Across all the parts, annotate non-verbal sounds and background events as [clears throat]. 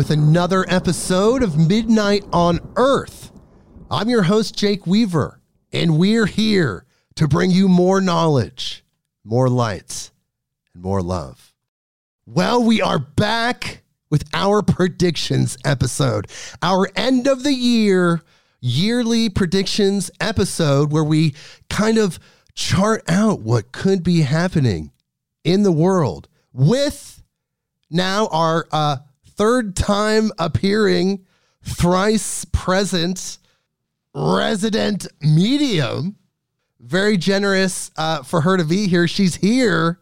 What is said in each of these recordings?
with another episode of Midnight on Earth. I'm your host, Jake Weaver, and we're here to bring you more knowledge, more lights, and more love. Well, we are back with our predictions episode, our end of the year yearly predictions episode where we kind of chart out what could be happening in the world with now our uh, third time appearing, thrice present resident medium. Very generous uh, for her to be here. She's here.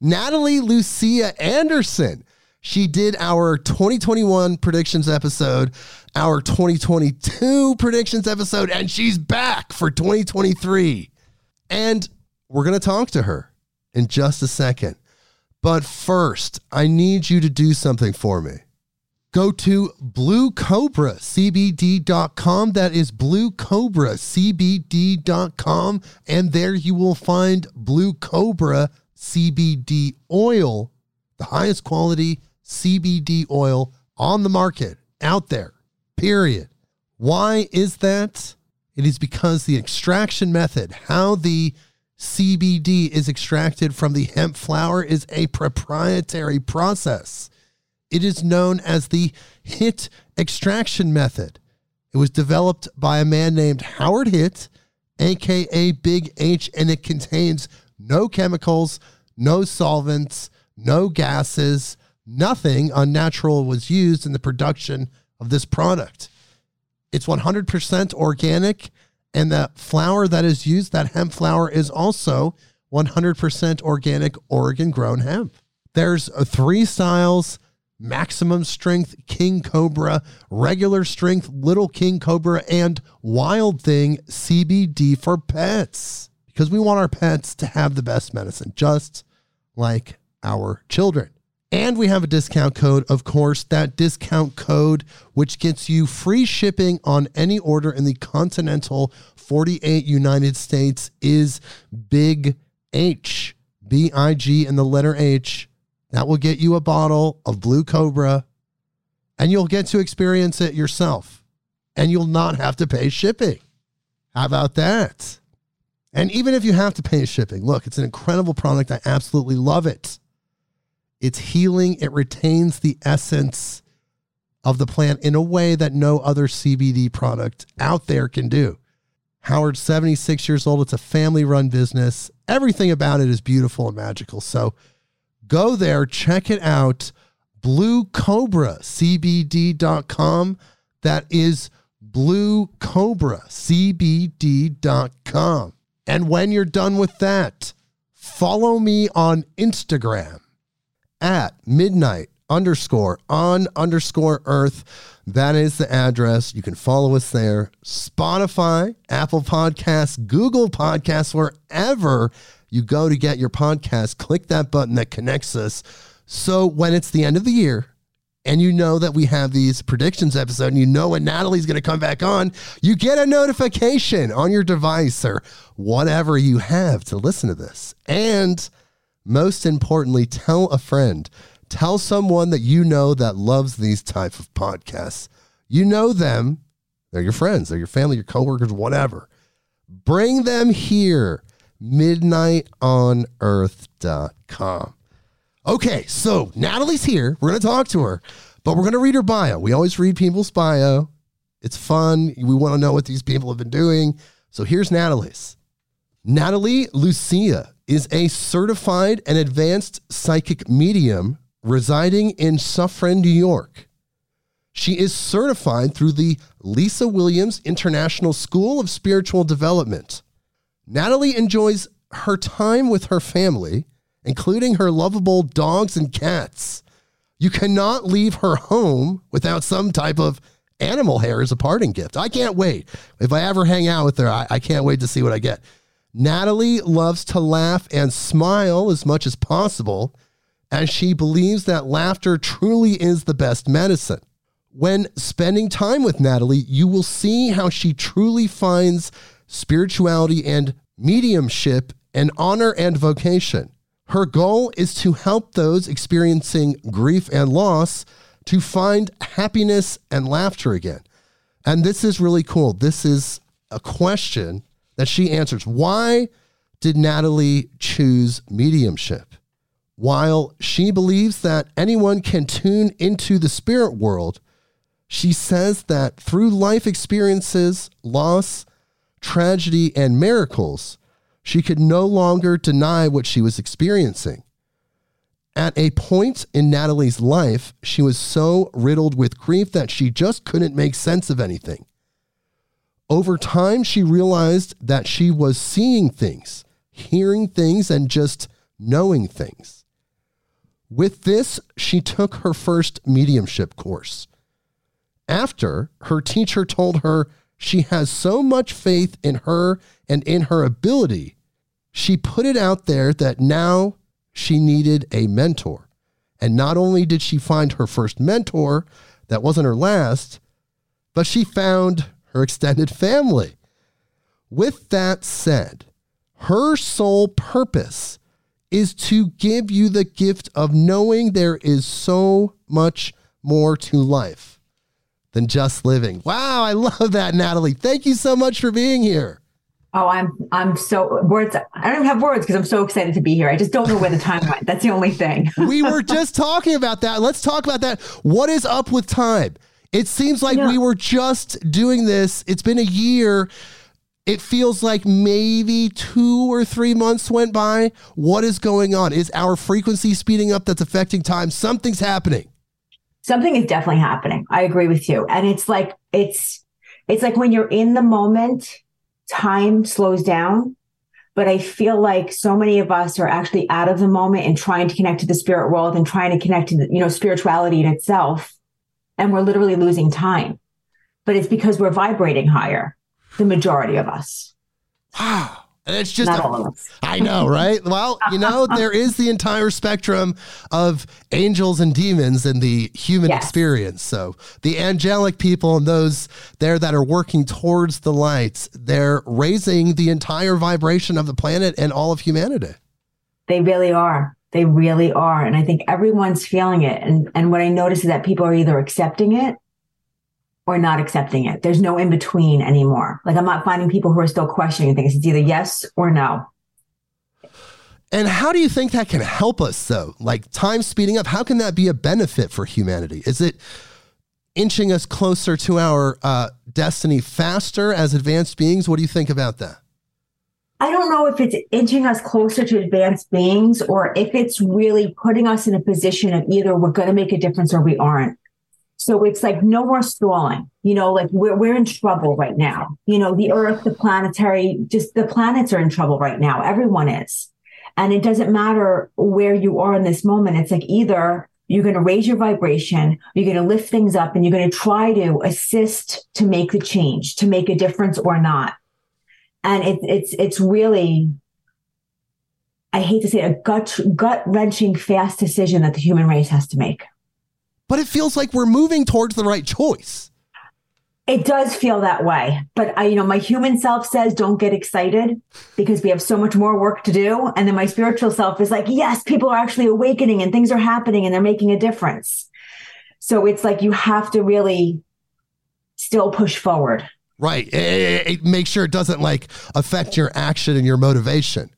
Natalie Lucia Anderson. She did our 2021 predictions episode, our 2022 predictions episode, and she's back for 2023. And we're going to talk to her in just a second. But first, I need you to do something for me. Go to bluecobracbd.com. That is bluecobracbd.com. And there you will find Blue Cobra CBD oil, the highest quality CBD oil on the market out there, period. Why is that? It is because the extraction method, how the CBD is extracted from the hemp flower, is a proprietary process. It is known as the HIT extraction method. It was developed by a man named Howard Hitt, aka Big H, and it contains no chemicals, no solvents, no gases, nothing unnatural was used in the production of this product. It's 100% organic, and the flower that is used, that hemp flower, is also 100% organic Oregon grown hemp. There's three styles maximum strength king cobra, regular strength little king cobra, and wild thing CBD for pets. Because we want our pets to have the best medicine, just like our children. And we have a discount code, of course, that discount code, which gets you free shipping on any order in the continental 48 United States, is Big H, B I G, and the letter H. That will get you a bottle of Blue Cobra, and you'll get to experience it yourself, and you'll not have to pay shipping. How about that? And even if you have to pay shipping, look, it's an incredible product. I absolutely love it. It's healing, it retains the essence of the plant in a way that no other CBD product out there can do. Howard's 76 years old. It's a family run business. Everything about it is beautiful and magical. So go there, check it out. Blue Cobra BlueCobraCBD.com. That is Blue Cobra BlueCobraCBD.com. And when you're done with that, follow me on Instagram at midnight underscore on underscore earth. That is the address. You can follow us there. Spotify, Apple Podcasts, Google Podcasts, wherever you go to get your podcast, click that button that connects us. So when it's the end of the year, and you know that we have these predictions episode and you know when Natalie's going to come back on, you get a notification on your device or whatever you have to listen to this. And most importantly, tell a friend, tell someone that you know that loves these type of podcasts. You know them, they're your friends, they're your family, your coworkers, whatever. Bring them here, midnightonearth.com. Okay, so Natalie's here. We're going to talk to her, but we're going to read her bio. We always read people's bio. It's fun. We want to know what these people have been doing. So here's Natalie's. Natalie Lucia is a certified and advanced psychic medium residing in Suffern, New York. She is certified through the Lisa Williams International School of Spiritual Development. Natalie enjoys her time with her family, including her lovable dogs and cats. You cannot leave her home without some type of animal hair as a parting gift. I can't wait. If I ever hang out with her, I, I can't wait to see what I get. Natalie loves to laugh and smile as much as possible as she believes that laughter truly is the best medicine. When spending time with Natalie, you will see how she truly finds spirituality and mediumship and honor and vocation. Her goal is to help those experiencing grief and loss to find happiness and laughter again. And this is really cool. This is a question that she answers. Why did Natalie choose mediumship? While she believes that anyone can tune into the spirit world, she says that through life experiences, loss, tragedy, and miracles, she could no longer deny what she was experiencing. At a point in Natalie's life, she was so riddled with grief that she just couldn't make sense of anything. Over time, she realized that she was seeing things, hearing things, and just knowing things. With this, she took her first mediumship course. After, her teacher told her she has so much faith in her and in her ability, she put it out there that now she needed a mentor. And not only did she find her first mentor, that wasn't her last, but she found her extended family. With that said, her sole purpose is to give you the gift of knowing there is so much more to life than just living. Wow, I love that, Natalie. Thank you so much for being here. Oh, I'm I'm so words. I don't even have words because I'm so excited to be here. I just don't know where the time went. That's the only thing. [laughs] we were [laughs] just talking about that. Let's talk about that. What is up with time? It seems like yeah. we were just doing this. It's been a year. It feels like maybe two or three months went by. What is going on? Is our frequency speeding up that's affecting time? Something's happening something is definitely happening. I agree with you. And it's like, it's, it's like when you're in the moment, time slows down. But I feel like so many of us are actually out of the moment and trying to connect to the spirit world and trying to connect to the, you know, spirituality in itself. And we're literally losing time. But it's because we're vibrating higher, the majority of us. Wow. And it's just, a, I know, right? Well, you know, [laughs] there is the entire spectrum of angels and demons in the human yes. experience. So the angelic people and those there that are working towards the lights, they're raising the entire vibration of the planet and all of humanity. They really are. They really are. And I think everyone's feeling it. And, and what I notice is that people are either accepting it or not accepting it. There's no in between anymore. Like I'm not finding people who are still questioning things. It's either yes or no. And how do you think that can help us though? Like time speeding up, how can that be a benefit for humanity? Is it inching us closer to our uh, destiny faster as advanced beings? What do you think about that? I don't know if it's inching us closer to advanced beings or if it's really putting us in a position of either we're going to make a difference or we aren't. So it's like no more stalling. You know, like we're we're in trouble right now. You know, the earth, the planetary, just the planets are in trouble right now. Everyone is. And it doesn't matter where you are in this moment. It's like either you're going to raise your vibration, you're going to lift things up, and you're going to try to assist to make the change, to make a difference or not. And it, it's it's really, I hate to say, it, a gut gut wrenching fast decision that the human race has to make but it feels like we're moving towards the right choice. It does feel that way. But I, you know, my human self says don't get excited because we have so much more work to do. And then my spiritual self is like, yes, people are actually awakening and things are happening and they're making a difference. So it's like you have to really still push forward. Right. It, it, it, make sure it doesn't like affect your action and your motivation.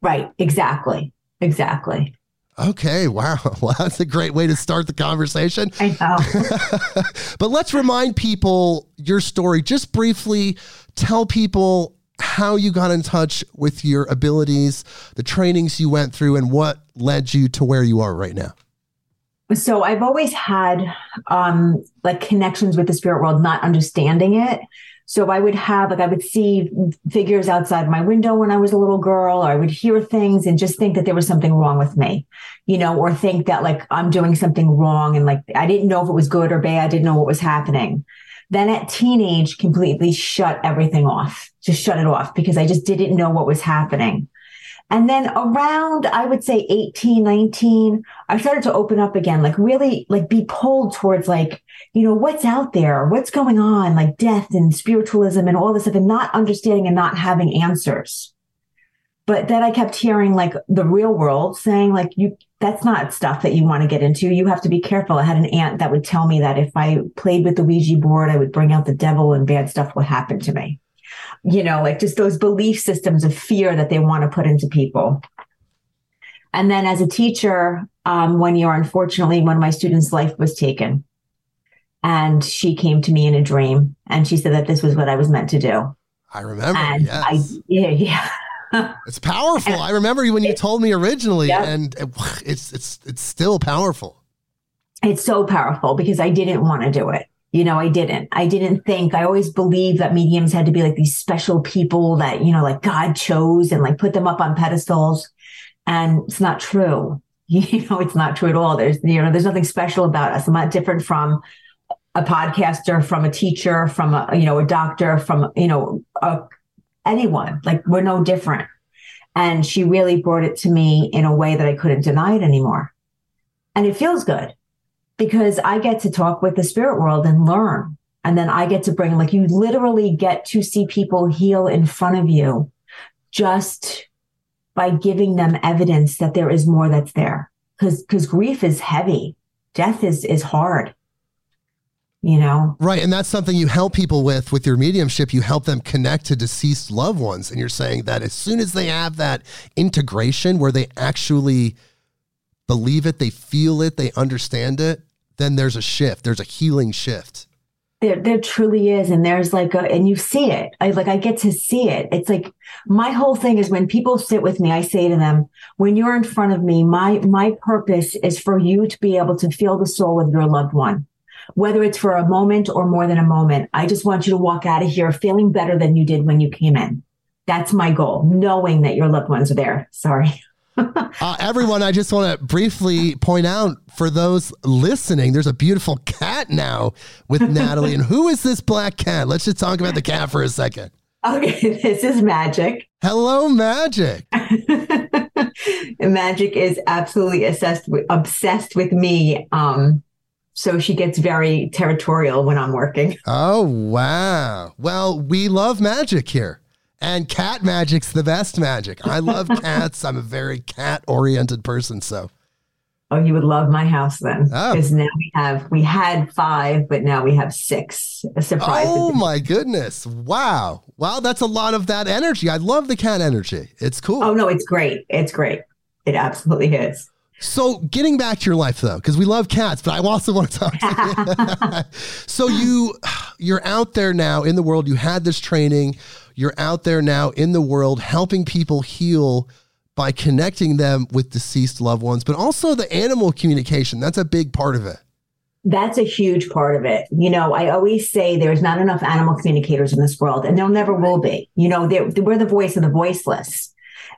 Right. Exactly. Exactly. Okay, wow. [laughs] Well, that's a great way to start the conversation. I know. [laughs] but let's remind people your story. Just briefly tell people how you got in touch with your abilities, the trainings you went through, and what led you to where you are right now. So I've always had um, like connections with the spirit world, not understanding it. So I would have, like, I would see figures outside my window when I was a little girl, or I would hear things and just think that there was something wrong with me, you know, or think that like I'm doing something wrong. And like, I didn't know if it was good or bad. I didn't know what was happening. Then at teenage, completely shut everything off, just shut it off because I just didn't know what was happening. And then around, I would say 18, 19, I started to open up again, like really like be pulled towards like, you know, what's out there? What's going on? Like death and spiritualism and all this stuff and not understanding and not having answers. But then I kept hearing like the real world saying like, you, that's not stuff that you want to get into. You have to be careful. I had an aunt that would tell me that if I played with the Ouija board, I would bring out the devil and bad stuff would happen to me you know, like just those belief systems of fear that they want to put into people. And then as a teacher, um, one year, unfortunately, one of my students' life was taken. And she came to me in a dream and she said that this was what I was meant to do. I remember. And yes. I, yeah, [laughs] yeah. it's powerful. I remember when you told me originally, Yep. and it, it's it's it's still powerful. it's so powerful because I didn't want to do it. You know, I didn't. I didn't think, I always believed that mediums had to be like these special people that, you know, like God chose and like put them up on pedestals. And it's not true. [laughs] You know, it's not true at all. There's, you know, there's nothing special about us. I'm not different from a podcaster, from a teacher, from a, you know, a doctor, from, you know, a, anyone. Like we're no different. And she really brought it to me in a way that I couldn't deny it anymore. And it feels good because I get to talk with the spirit world and learn. And then I get to bring, like, you literally get to see people heal in front of you just by giving them evidence that there is more that's there. Cause, cause grief is heavy. Death is, is hard. You know, Right. And that's something you help people with with your mediumship. You help them connect to deceased loved ones. And you're saying that as soon as they have that integration where they actually believe it, they feel it, they understand it, then there's a shift. There's a healing shift. there, there truly is. And there's like a, and you see it. I like, I get to see it. It's like my whole thing is when people sit with me, I say to them, when you're in front of me, my, my purpose is for you to be able to feel the soul of your loved one. Whether it's for a moment or more than a moment, I just want you to walk out of here feeling better than you did when you came in. That's my goal, knowing that your loved ones are there. Sorry. [laughs] [laughs] Uh, everyone, I just want to briefly point out for those listening, there's a beautiful cat now with [laughs] Natalie. And who is this black cat? Let's just talk about the cat for a second. Okay, [laughs] this is magic. Hello, Magic. Magic is absolutely obsessed with, obsessed with me. Um, so she gets very territorial when I'm working. Oh, wow. Well, we love magic here. And cat magic's the best magic. I love [laughs] cats. I'm a very cat oriented person. So, Oh, you would love my house then, Oh. now we have we had five, but now we have six. A surprise! oh my goodness. Wow. Wow. That's a lot of that energy. I love the cat energy. It's cool. Oh no, it's great. It's great. It absolutely is. So, getting back to your life though, because we love cats, but I also want to talk to you. [laughs] [laughs] so, you you're out there now in the world. You had this training. You're out there now in the world helping people heal by connecting them with deceased loved ones, but also the animal communication. That's a big part of it. That's a huge part of it. You know, I always say there's not enough animal communicators in this world, and there never will be. You know, we're the voice of the voiceless.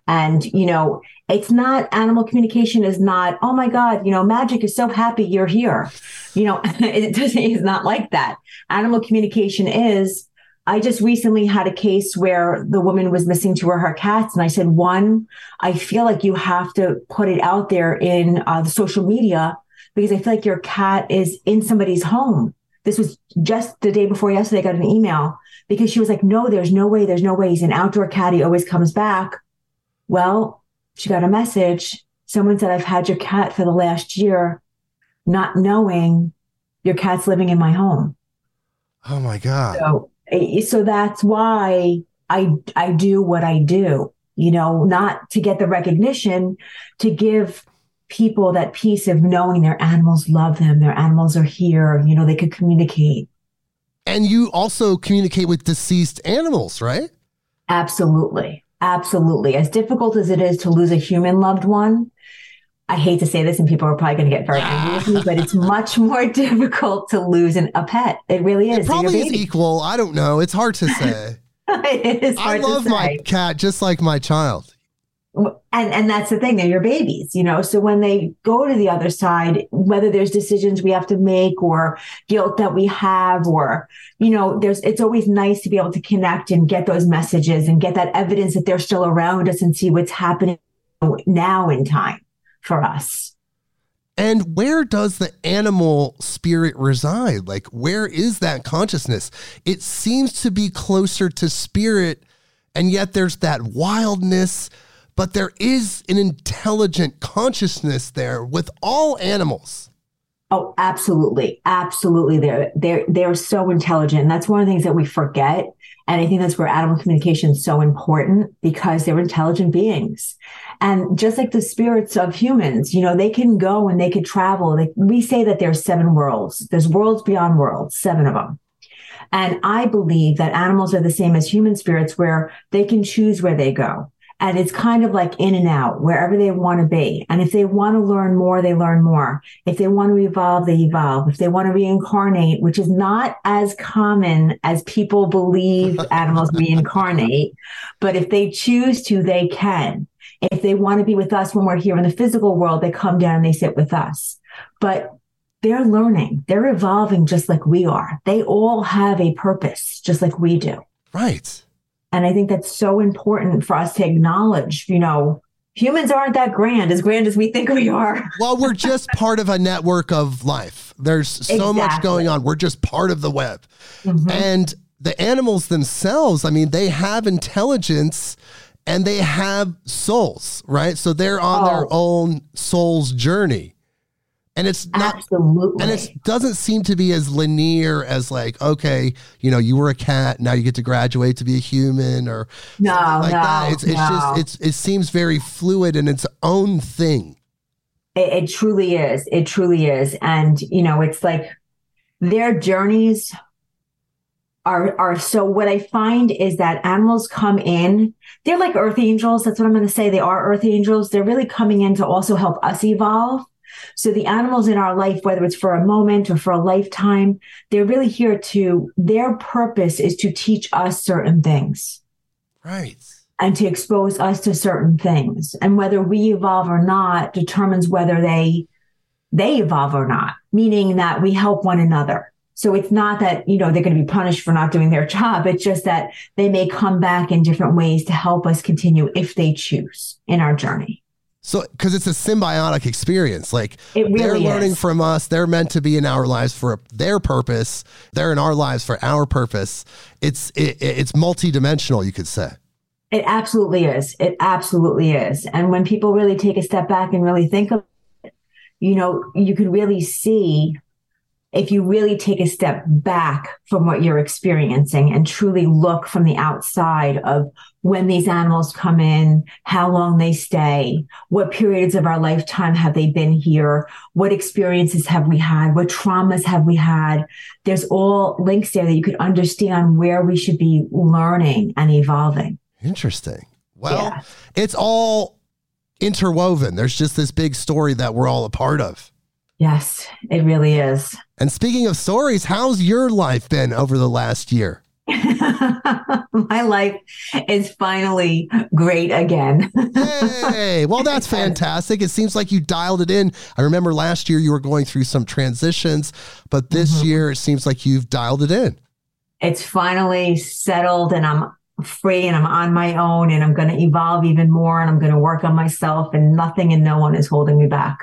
And, you know, it's not animal communication is not, oh my God, you know, magic is so happy you're here. You know, [laughs] it doesn't, it's not like that. Animal communication is, I just recently had a case where the woman was missing two of her cats. And I said, one, I feel like you have to put it out there in uh, the social media because I feel like your cat is in somebody's home. This was just the day before yesterday. I got an email because she was like, no, there's no way. There's no way. He's an outdoor cat. He always comes back. Well, she got a message. Someone said, I've had your cat for the last year, not knowing your cat's living in my home. Oh my God. So, Eh, so that's why I, I do what I do, you know, not to get the recognition, to give people that peace of knowing their animals love them, their animals are here, you know, they could communicate. And you also communicate with deceased animals, right? Absolutely. Absolutely. As difficult as it is to lose a human loved one, I hate to say this, and people are probably going to get very ah. angry with me, but it's much [laughs] more difficult to lose an, a pet. It really is. It probably is equal. I don't know. It's hard to say. [laughs] it is I love my cat just like my child. and and that's the thing they're your babies you know so when they go to the other side whether there's decisions we have to make or guilt that we have or you know there's it's always nice to be able to connect and get those messages and get that evidence that they're still around us and see what's happening now in time for us. And where does the animal spirit reside? Like, where is that consciousness? It seems to be closer to spirit, and yet there's that wildness, but there is an intelligent consciousness there with all animals. Oh, absolutely. Absolutely. They're they're they're so intelligent. And that's one of the things that we forget. And I think that's where animal communication is so important because they're intelligent beings. And just like the spirits of humans, you know, they can go and they can travel. They, we say that there's seven worlds. There's worlds beyond worlds, seven of them. And I believe that animals are the same as human spirits where they can choose where they go. And it's kind of like in and out, wherever they want to be. And if they want to learn more, they learn more. If they want to evolve, they evolve. If they want to reincarnate, which is not as common as people believe [laughs] animals reincarnate, but if they choose to, they can. If they want to be with us when we're here in the physical world, they come down and they sit with us. But they're learning, they're evolving just like we are. They all have a purpose, just like we do. Right. And I think that's so important for us to acknowledge, you know, humans aren't that grand, as grand as we think we are. [laughs] well, we're just part of a network of life. There's so exactly. much going on. We're just part of the web. Mm-hmm. And the animals themselves, I mean, they have intelligence and they have souls, right? So they're on oh. their own soul's journey and it's not absolutely and it doesn't seem to be as linear as like okay you know you were a cat now you get to graduate to be a human or no like no, that it's, it's just it's it seems very fluid and its own thing it, it truly is it truly is and you know it's like their journeys are are so what I find is that animals come in, they're like earth angels. That's what I'm going to say. They are earth angels. They're really coming in to also help us evolve. So the animals in our life, whether it's for a moment or for a lifetime, they're really here to, their purpose is to teach us certain things. Right. And to expose us to certain things. And whether we evolve or not determines whether they, they evolve or not, meaning that we help one another. So it's not that, you know, they're going to be punished for not doing their [laughs] job. It's just that they may come back in different ways to help us continue if they choose in our journey. So, because it's a symbiotic experience, like really they're learning is. from us, they're meant to be in our lives for their purpose. They're in our lives for our purpose. It's it, it's multidimensional, you could say. It absolutely is. It absolutely is. And when people really take a step back and really think of it, you know, you can really see if you really take a step back from what you're experiencing and truly look from the outside of when these animals come in, how long they stay, what periods of our lifetime have they been here, what experiences have we had, what traumas have we had. There's all links there that you could understand where we should be learning and evolving. Interesting. Well, yeah. it's all interwoven. There's just this big story that we're all a part of. Yes, it really is. And speaking of stories, how's your life been over the last year? [laughs] My life is finally great again. hey, well, that's [laughs] fantastic. It seems like you dialed it in. I remember last year you were going through some transitions, but this mm-hmm. year it seems like you've dialed it in. It's finally settled and I'm free and I'm on my own and I'm going to evolve even more and I'm going to work on myself and nothing and no one is holding me back.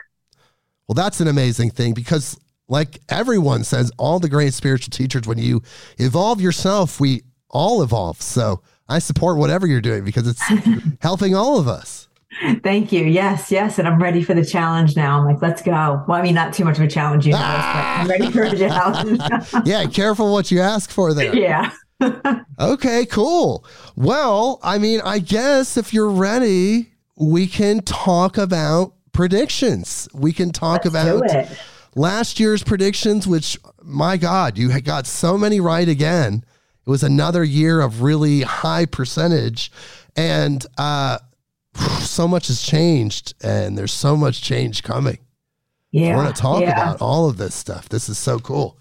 Well, that's an amazing thing because, like everyone says, all the great spiritual teachers, when you evolve yourself, we all evolve. So I support whatever you're doing because it's [laughs] helping all of us. Thank you. Yes, yes. And I'm ready for the challenge now. I'm like, let's go. Well, I mean, not too much of a challenge, you guys, but I'm ah! ready for a challenge. [laughs] yeah, careful what you ask for there. Yeah. [laughs] okay, cool. Well, I mean, I guess if you're ready, we can talk about predictions. We can talk Let's about last year's predictions, which, my God, you got so many right again. It was another year of really high percentage. And uh, [sighs] so much has changed, and there's so much change coming. Yeah, we're going to talk yeah. about all of this stuff. This is so cool.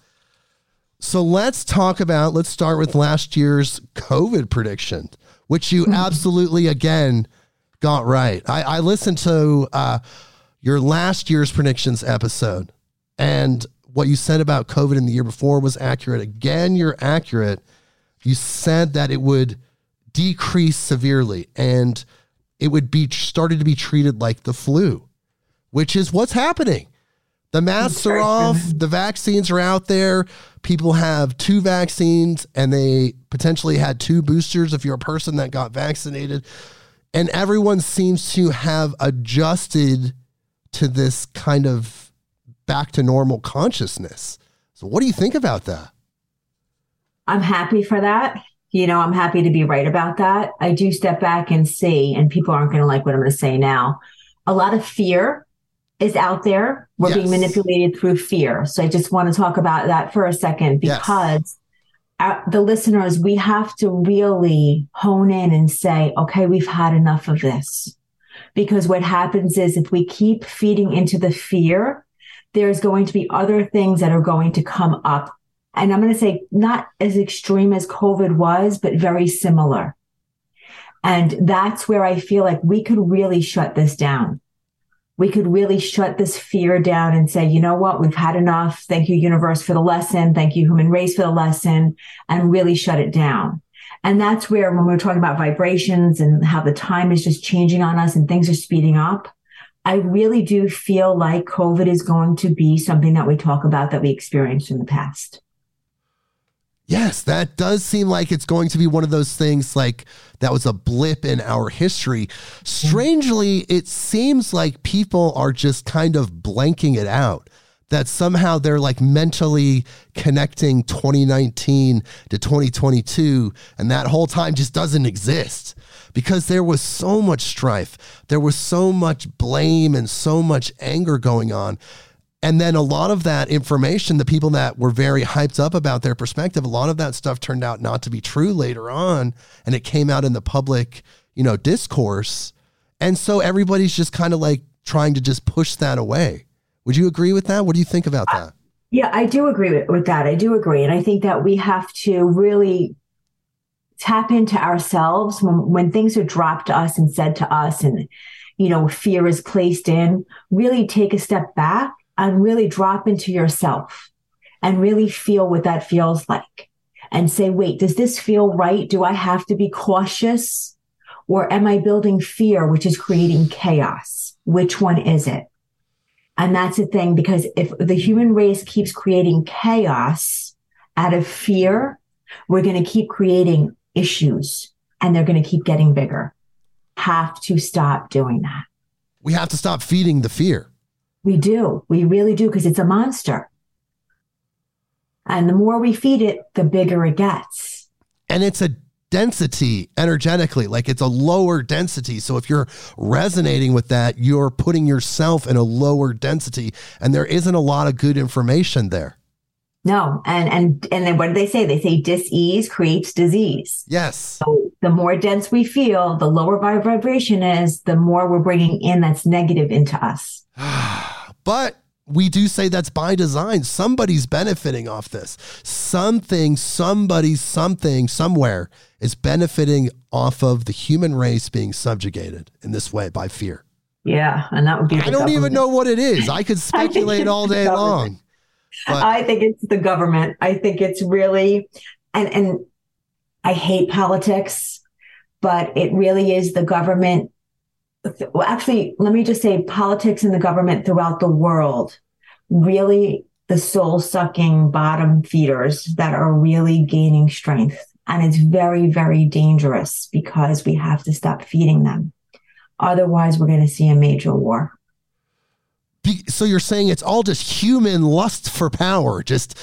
So let's talk about, let's start with last year's COVID prediction, which you absolutely, again, got right. I, I listened to uh, your last year's predictions episode, and what you said about COVID in the year before was accurate. Again, you're accurate. You said that it would decrease severely, and it would be started to be treated like the flu, which is what's happening. The masks are off, the vaccines are out there. People have two vaccines and they potentially had two boosters if you're a person that got vaccinated. And everyone seems to have adjusted to this kind of back to normal consciousness. So, what do you think about that? I'm happy for that. You know, I'm happy to be right about that. I do step back and see, and people aren't going to like what I'm going to say now. A lot of fear is out there. We're yes. being manipulated through fear. So I just want to talk about that for a second because yes. our, the listeners, we have to really hone in and say, okay, we've had enough of this. Because what happens is if we keep feeding into the fear, there's going to be other things that are going to come up. And I'm going to say not as extreme as COVID was, but very similar. And that's where I feel like we could really shut this down. We could really shut this fear down and say, you know what? We've had enough. Thank you, universe, for the lesson. Thank you, human race, for the lesson and really shut it down. And that's where when we're talking about vibrations and how the time is just changing on us and things are speeding up, I really do feel like COVID is going to be something that we talk about that we experienced in the past. Yes, that does seem like it's going to be one of those things like that was a blip in our history. Strangely, it seems like people are just kind of blanking it out. That somehow they're like mentally connecting 2019 to 2022, and that whole time just doesn't exist because there was so much strife, there was so much blame and so much anger going on. And then a lot of that information, the people that were very hyped up about their perspective, a lot of that stuff turned out not to be true later on. And it came out in the public, you know, discourse. And so everybody's just kind of like trying to just push that away. Would you agree with that? What do you think about that? Yeah, I do agree with, with that. I do agree. And I think that we have to really tap into ourselves when, when things are dropped to us and said to us and you know fear is placed in really take a step back and really drop into yourself and really feel what that feels like and say wait does this feel right? Do i have to be cautious? Or am i building fear which is creating chaos? Which one is it? And that's the thing because if the human race keeps creating chaos out of fear we're going to keep creating issues and they're going to keep getting bigger. Have to stop doing that. We have to stop feeding the fear. We do. We really do because it's a monster. And the more we feed it, the bigger it gets. And it's a density energetically, like it's a lower density. So if you're resonating with that, you're putting yourself in a lower density, and there isn't a lot of good information there. No, and and and then what do they say? They say dis-ease creates disease. Yes. So the more dense we feel, the lower our vibration is, the more we're bringing in that's negative into us. [sighs] but we do say that's by design. Somebody's benefiting off this. Something, somebody, something, somewhere is benefiting off of the human race being subjugated in this way by fear. Yeah, and that would be. I don't government. even know what it is. I could [laughs] speculate all day long. But- I think it's the government. I think it's really, and and I hate politics, but it really is the government. Well, actually, let me just say, politics and the government throughout the world really the soul sucking bottom feeders that are really gaining strength. And it's very, very dangerous because we have to stop feeding them. Otherwise, we're going to see a major war so you're saying it's all just human lust for power. Just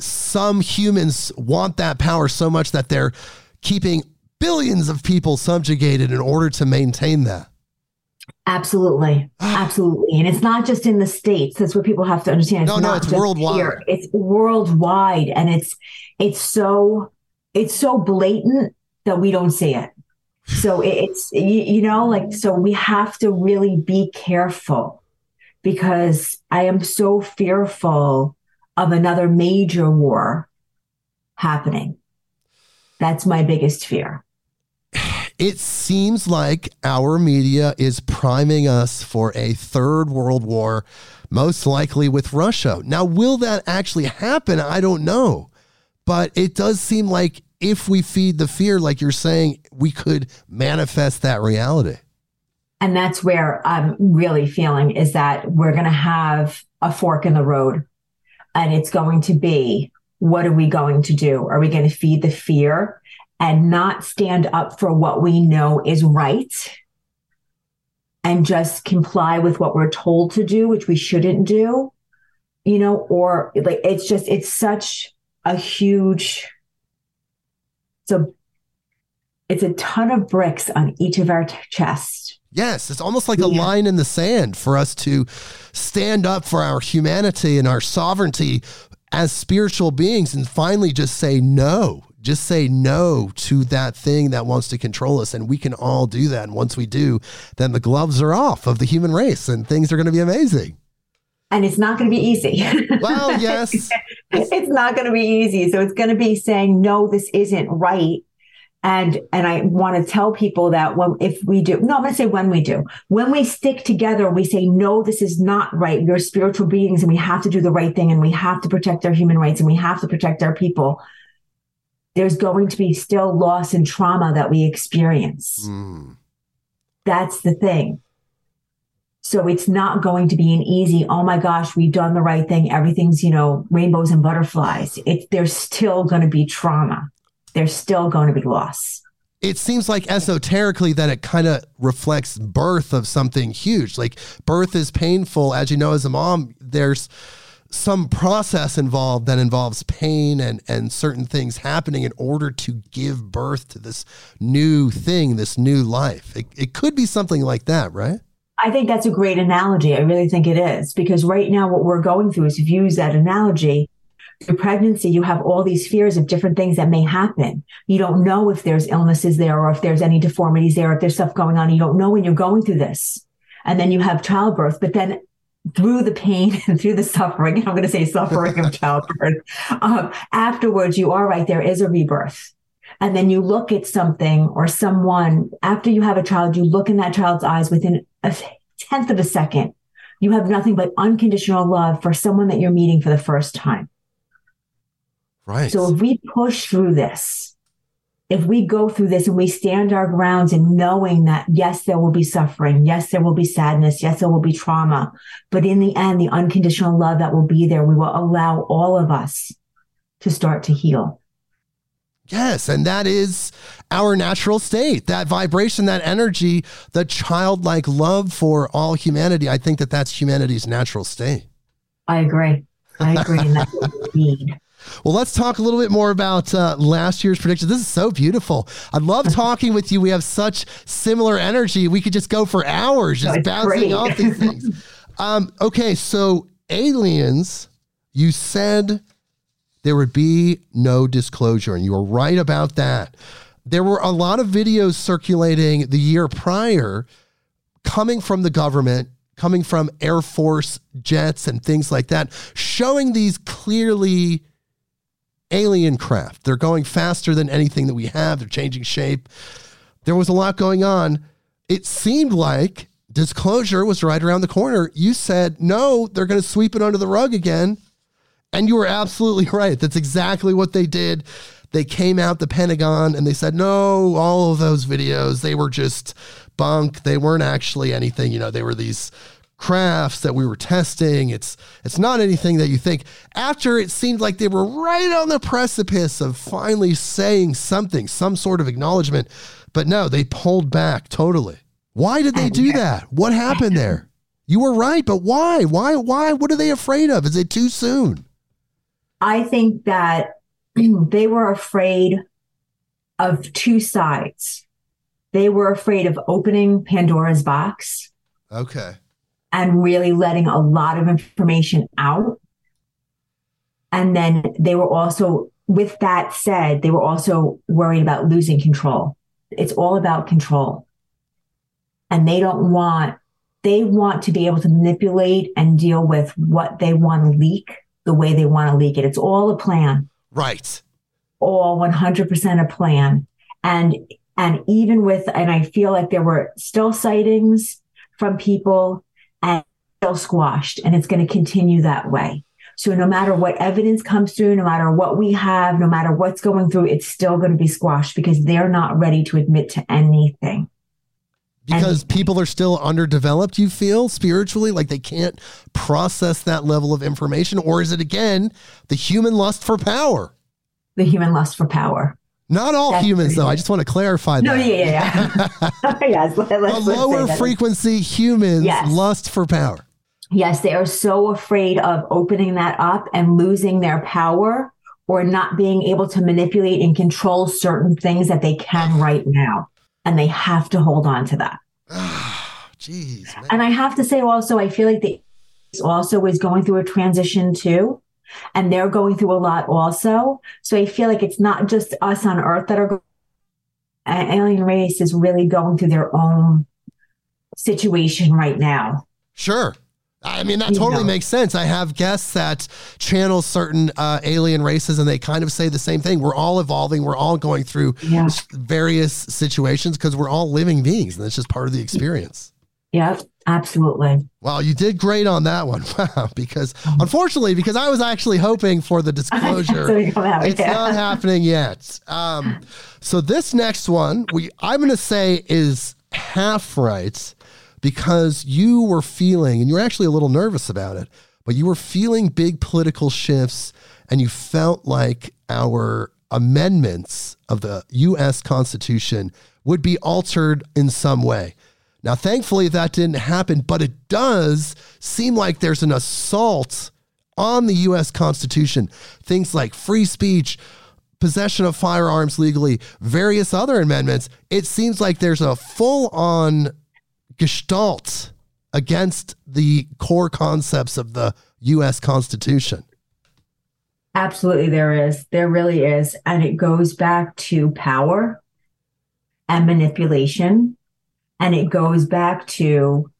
some humans want that power so much that they're keeping billions of people subjugated in order to maintain that. Absolutely. Ah. Absolutely. And it's not just in the States. That's what people have to understand. It's no, no, it's worldwide. Here. It's worldwide. And it's it's so it's so blatant that we don't see it. So it's you, you know, like so we have to really be careful because I am so fearful of another major war happening. That's my biggest fear. It seems like our media is priming us for a third world war, most likely with Russia. Now, will that actually happen? I don't know. But it does seem like if we feed the fear, like you're saying, we could manifest that reality. And that's where I'm really feeling is that we're going to have a fork in the road. And it's going to be what are we going to do? Are we going to feed the fear and not stand up for what we know is right and just comply with what we're told to do, which we shouldn't do? You know, or like it's just, it's such a huge, it's it's a ton of bricks on each of our t- chests Yes, it's almost like a line in the sand for us to stand up for our humanity and our sovereignty as spiritual beings and finally just say no. Just say no to that thing that wants to control us. And we can all do that. And once we do, then the gloves are off of the human race and things are going to be amazing. And it's not going to be easy. [laughs] Well, yes. it's not going to be easy. So it's going to be saying, no, this isn't right and and i want to tell people that when if we do no i'm going to say when we do. When we stick together we say no this is not right. We're spiritual beings and we have to do the right thing and we have to protect our human rights and we have to protect our people. There's going to be still loss and trauma that we experience. Mm. that's the thing. So it's not going to be an easy oh my gosh we've done the right thing. Everything's you know rainbows and butterflies. It, there's still going to be trauma there's still going to be loss. It seems like esoterically that it kind of reflects birth of something huge. Like birth is painful. As you know, as a mom, there's some process involved that involves pain and, and certain things happening in order to give birth to this new thing, this new life. It, it could be something like that, right? I think that's a great analogy. I really think it is because right now what we're going through is if you use that analogy, through pregnancy, you have all these fears of different things that may happen. You don't know if there's illnesses there or if there's any deformities there, if there's stuff going on. You don't know when you're going through this. And then you have childbirth, but then through the pain [laughs] and through the suffering, I'm going to say suffering of [laughs] childbirth, um, afterwards, you are right. There is a rebirth. And then you look at something or someone after you have a child, you look in that child's eyes within a tenth of a second. You have nothing but unconditional love for someone that you're meeting for the first time. Right. So if we push through this, if we go through this and we stand our grounds in knowing that yes, there will be suffering, yes, there will be sadness, yes, there will be trauma, but in the end, the unconditional love that will be there, we will allow all of us to start to heal. Yes, and that is our natural state. That vibration, that energy, the childlike love for all humanity. I think that that's humanity's natural state. I agree. I agree. and that's what we need. Well, let's talk a little bit more about uh, last year's predictions. This is so beautiful. I love [laughs] talking with you. We have such similar energy. We could just go for hours just bouncing great. off these things. [laughs] Um, okay, so aliens, you said there would be no disclosure, and you were right about that. There were a lot of videos circulating the year prior coming from the government coming from Air Force jets and things like that, showing these clearly alien craft. They're going faster than anything that we have. They're changing shape. There was a lot going on. It seemed like disclosure was right around the corner. You said, no, they're going to sweep it under the rug again. And you were absolutely [laughs] right. That's exactly what they did. They came out the Pentagon and they said, no, all of those videos, they were just bunk. They weren't actually anything. You know, they were these crafts that we were testing. It's it's not anything that you think. After it seemed like they were right on the precipice of finally saying something, some sort of acknowledgement, but no, they pulled back totally. Why did they oh, do that? What happened there? You were right, but why? Why why what are they afraid of? Is it too soon? I think that [clears throat] they were afraid of two sides. They were afraid of opening Pandora's box. Okay and really letting a lot of information out. And then they were also, with that said, they were also worried about losing control. It's all about control. And they don't want, they want to be able to manipulate and deal with what they want to leak the way they want to leak it. It's all a plan. Right. All 100% a plan. And, and even with, and I feel like there were still sightings from people and still squashed and it's going to continue that way. So no matter what evidence comes through, no matter what we have, no matter what's going through, it's still going to be squashed because they're not ready to admit to anything. because people are still underdeveloped you feel spiritually like they can't process that level of information or is it again the human lust for power the human lust for power. Not all That's humans though i just want to clarify that. No, that yeah, yeah, yeah. [laughs] yes, let, the lower frequency humans Yes. lust for power Yes, they are so afraid of opening that up and losing their power or not being able to manipulate and control certain things that they can right now. And they have to hold on to that. [sighs] jeez man. And I have to say also, I feel like the also is going through a transition too. And they're going through a lot also. So I feel like it's not just us on Earth that are go- A- alien race is really going through their own situation right now. Sure. I mean, that totally makes sense. I have guests that channel certain uh, alien races and they kind of say the same thing. We're all evolving. We're all going through Yeah. various situations because we're all living beings and that's just part of the experience. Yep, absolutely. Wow, you did great on that one. [laughs] Wow, because unfortunately, because I was actually hoping for the [laughs] disclosure. So out, It's yeah. not happening yet. Um, so this next one, we I'm going to say is half right because you were feeling, and you were actually a little nervous about it, but you were feeling big political shifts, and you felt like our amendments of the U.S. Constitution would be altered in some way. Now, thankfully, that didn't happen, but it does seem like there's an assault on the US Constitution. Things like free speech, possession of firearms legally, various other amendments. It seems like there's a full on gestalt against the core concepts of the US Constitution. Absolutely, there is. There really is. And it goes back to power and manipulation. And it goes back to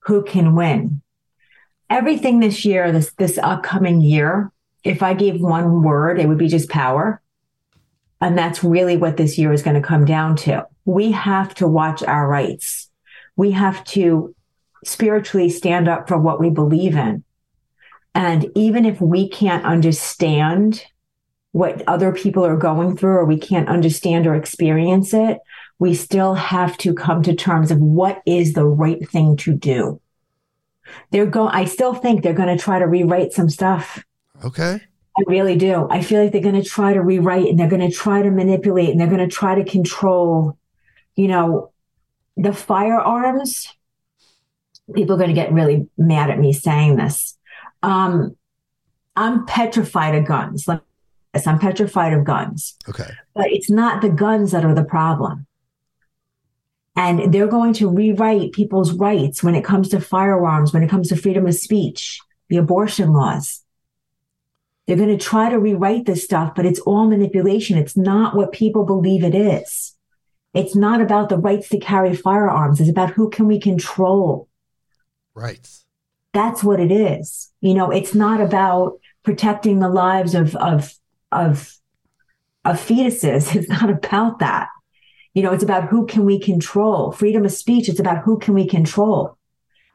who can win. Everything this year, this this upcoming year, if I gave one word, it would be just power. And that's really what this year is going to come down to. We have to watch our rights. We have to spiritually stand up for what we believe in. And even if we can't understand what other people are going through, or we can't understand or experience it, we still have to come to terms of what is the right thing to do. They're going, I still think they're going to try to rewrite some stuff. Okay. I really do. I feel like they're going to try to rewrite and they're going to try to manipulate and they're going to try to control, you know, the firearms. People are going to get really mad at me saying this. Um, I'm petrified of guns. Like I'm petrified of guns, Okay. but it's not the guns that are the problem. And they're going to rewrite people's rights when it comes to firearms, when it comes to freedom of speech, the abortion laws. They're going to try to rewrite this stuff, but it's all manipulation. It's not what people believe it is. It's not about the rights to carry firearms. It's about who can we control. Right. That's what it is. You know, it's not about protecting the lives of of of of fetuses. [laughs] It's not about that. You know, it's about who can we control. Freedom of speech. It's about who can we control,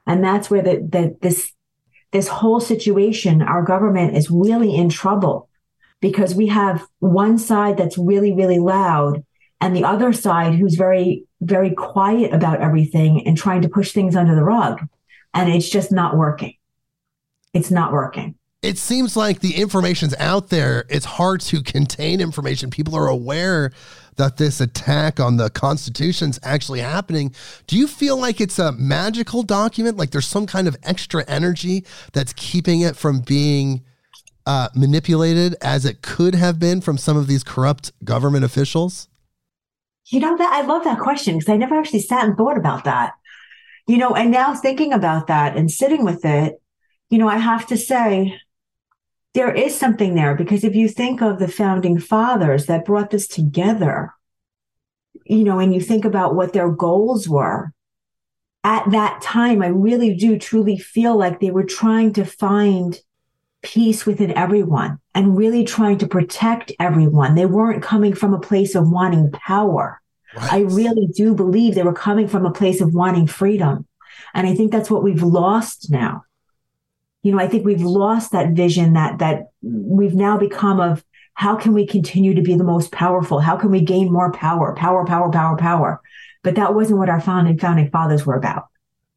and that's where the, the this this whole situation, our government is really in trouble because we have one side that's really really loud, and the other side who's very very quiet about everything and trying to push things under the rug, and it's just not working. It's not working. it seems like the information's out there. It's hard to contain information. People are aware that this attack on the Constitution's actually happening. Do you feel like it's a magical document? Like there's some kind of extra energy that's keeping it from being uh, manipulated as it could have been from some of these corrupt government officials? You know that I love that question because I never actually sat and thought about that. You know, and now thinking about that and sitting with it, you know, I have to say there is something there because if you think of the founding fathers that brought this together, you know, and you think about what their goals were at that time, I really do truly feel like they were trying to find peace within everyone and really trying to protect everyone. They weren't coming from a place of wanting power. I really do believe they were coming from a place of wanting freedom. And I think that's what we've lost now. You know, I think we've lost that vision that that we've now become of how can we continue to be the most powerful? How can we gain more power? Power, power, power, power. But that wasn't what our founding founding fathers were about.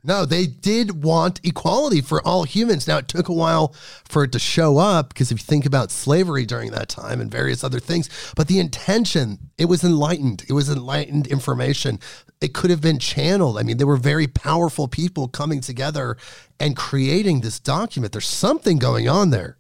No, they did want equality for all humans. Now, it took a while for it to show up because if you think about slavery during that time and various other things, but the intention, it was enlightened. It was enlightened information. It could have been channeled. I mean, there were very powerful people coming together and creating this document. There's something going on there.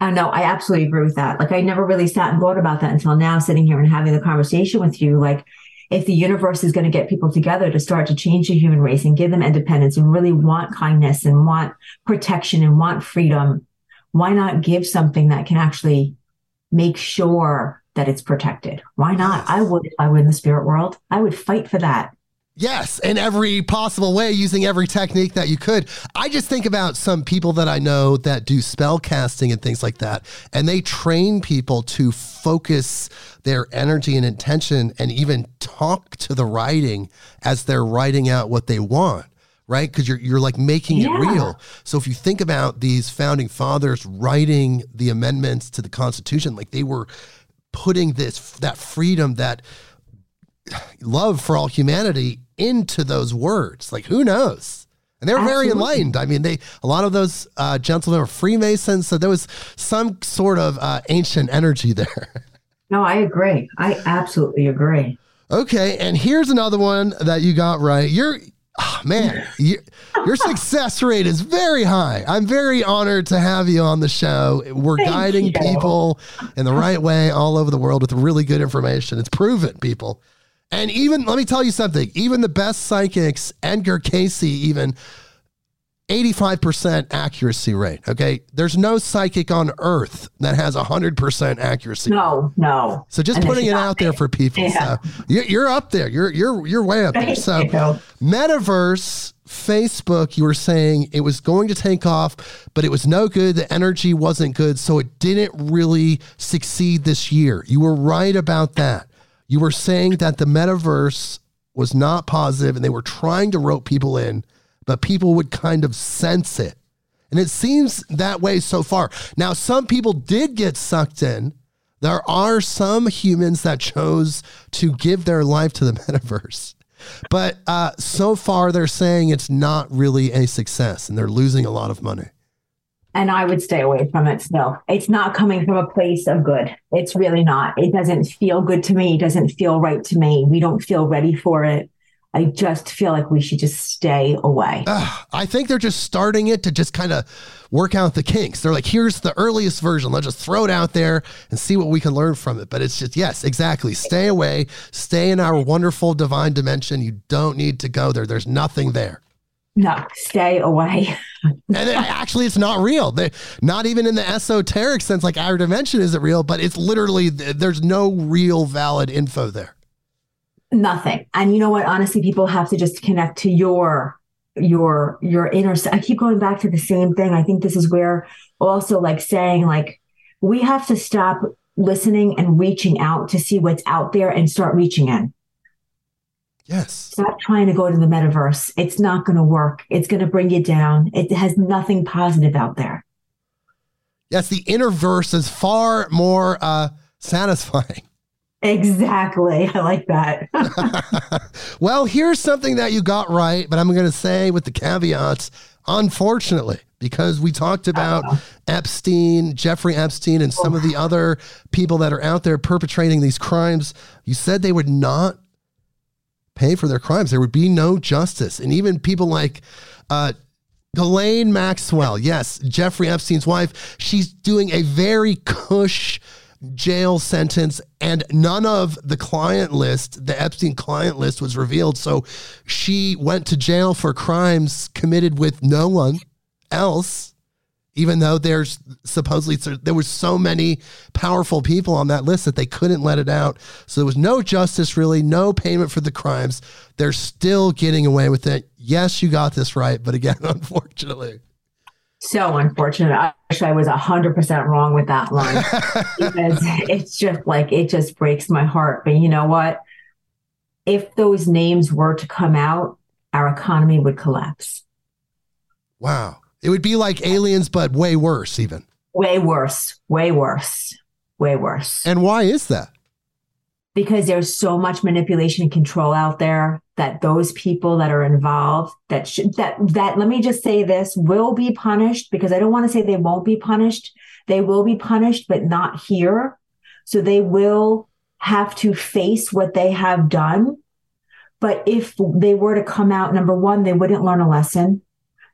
I know, I absolutely agree with that. Like, I never really sat and thought about that until now, sitting here and having the conversation with you. Like, if the universe is going to get people together to start to change the human race and give them independence and really want kindness and want protection and want freedom, why not give something that can actually make sure that it's protected? Why not? I would if I were in the spirit world. I would fight for that. Yes, in every possible way, using every technique that you could. I just think about some people that I know that do spell casting and things like that, and they train people to focus their energy and intention and even talk to the writing as they're writing out what they want right? Because you're you're like making yeah. it real. So if you think about these founding fathers writing the amendments to the Constitution, like they were putting this that freedom that love for all humanity into those words. Like, who knows? And they were Absolutely. very enlightened. I mean, they a lot of those uh, gentlemen were Freemasons, so there was some sort of uh, ancient energy [laughs] there. No, I agree. I absolutely agree. Okay, and here's another one that you got right. You're oh, man, [laughs] you, your success rate is very high. I'm very honored to have you on the show. We're Thank guiding you. people in the right way all over the world with really good information. It's proven, people. And even, let me tell you something, even the best psychics, Edgar Cayce, even 85% accuracy rate. Okay. There's no psychic on earth that has 100% accuracy. No, no. So just and putting it out there for people. Yeah. So you're up there. You're, you're, you're way up there. So metaverse, Facebook, you were saying it was going to take off, but it was no good. The energy wasn't good. So it didn't really succeed this year. You were right about that you were saying that the metaverse was not positive and they were trying to rope people in, but people would kind of sense it. And it seems that way so far. Now, some people did get sucked in. There are some humans that chose to give their life to the [laughs] metaverse. But uh, so far, they're saying it's not really a success and they're losing a lot of money and I would stay away from it still. It's not coming from a place of good. It's really not. It doesn't feel good to me. It doesn't feel right to me. We don't feel ready for it. I just feel like we should just stay away. Uh, I think they're just starting it to just kind of work out the kinks. They're like, here's the earliest version. Let's just throw it out there and see what we can learn from it. But it's just, yes, exactly. Stay away. Stay in our wonderful divine dimension. You don't need to go there. There's nothing there. No, stay away. and it, actually, it's not real. They, not even in the esoteric sense, like our dimension isn't real, but it's literally, there's no real valid info there. Nothing. And you know what? Honestly, people have to just connect to your your your inner i keep going back to the same thing i think this is where also like saying like we have to stop listening and reaching out to see what's out there and start reaching in Yes. Stop trying to go to the metaverse. It's not going to work. It's going to bring you down. It has nothing positive out there. Yes, the inner verse is far more uh, satisfying. Exactly. I like that. [laughs] well, here's something that you got right, but I'm going to say with the caveats, unfortunately, because we talked about uh-huh. Epstein, Jeffrey Epstein, and some of the other people that are out there perpetrating these crimes. You said they would not pay for their crimes. There would be no justice. And even people like uh, Ghislaine Maxwell, yes, Jeffrey Epstein's wife, she's doing a very cush jail sentence and none of the client list the epstein client list was revealed so she went to jail for crimes committed with no one else even though there's supposedly there was so many powerful people on that list that they couldn't let it out. So there was no justice really no payment for the crimes. They're still getting away with it. Yes you got this right but again [laughs] unfortunately. So unfortunate. I wish i was 100% wrong with that line. [laughs] Because it's just like it just breaks my heart. But you know what? If those names were to come out our economy would collapse. Wow it would be like aliens, but way worse, even. Way worse. Way worse. way worse. And why is that? Because there's so much manipulation and control out there that those people that are involved that should that that let me just say this will be punished because I don't want to say they won't be punished. They will be punished, but not here. So they will have to face what they have done. But if they were to come out, number one, they wouldn't learn a lesson.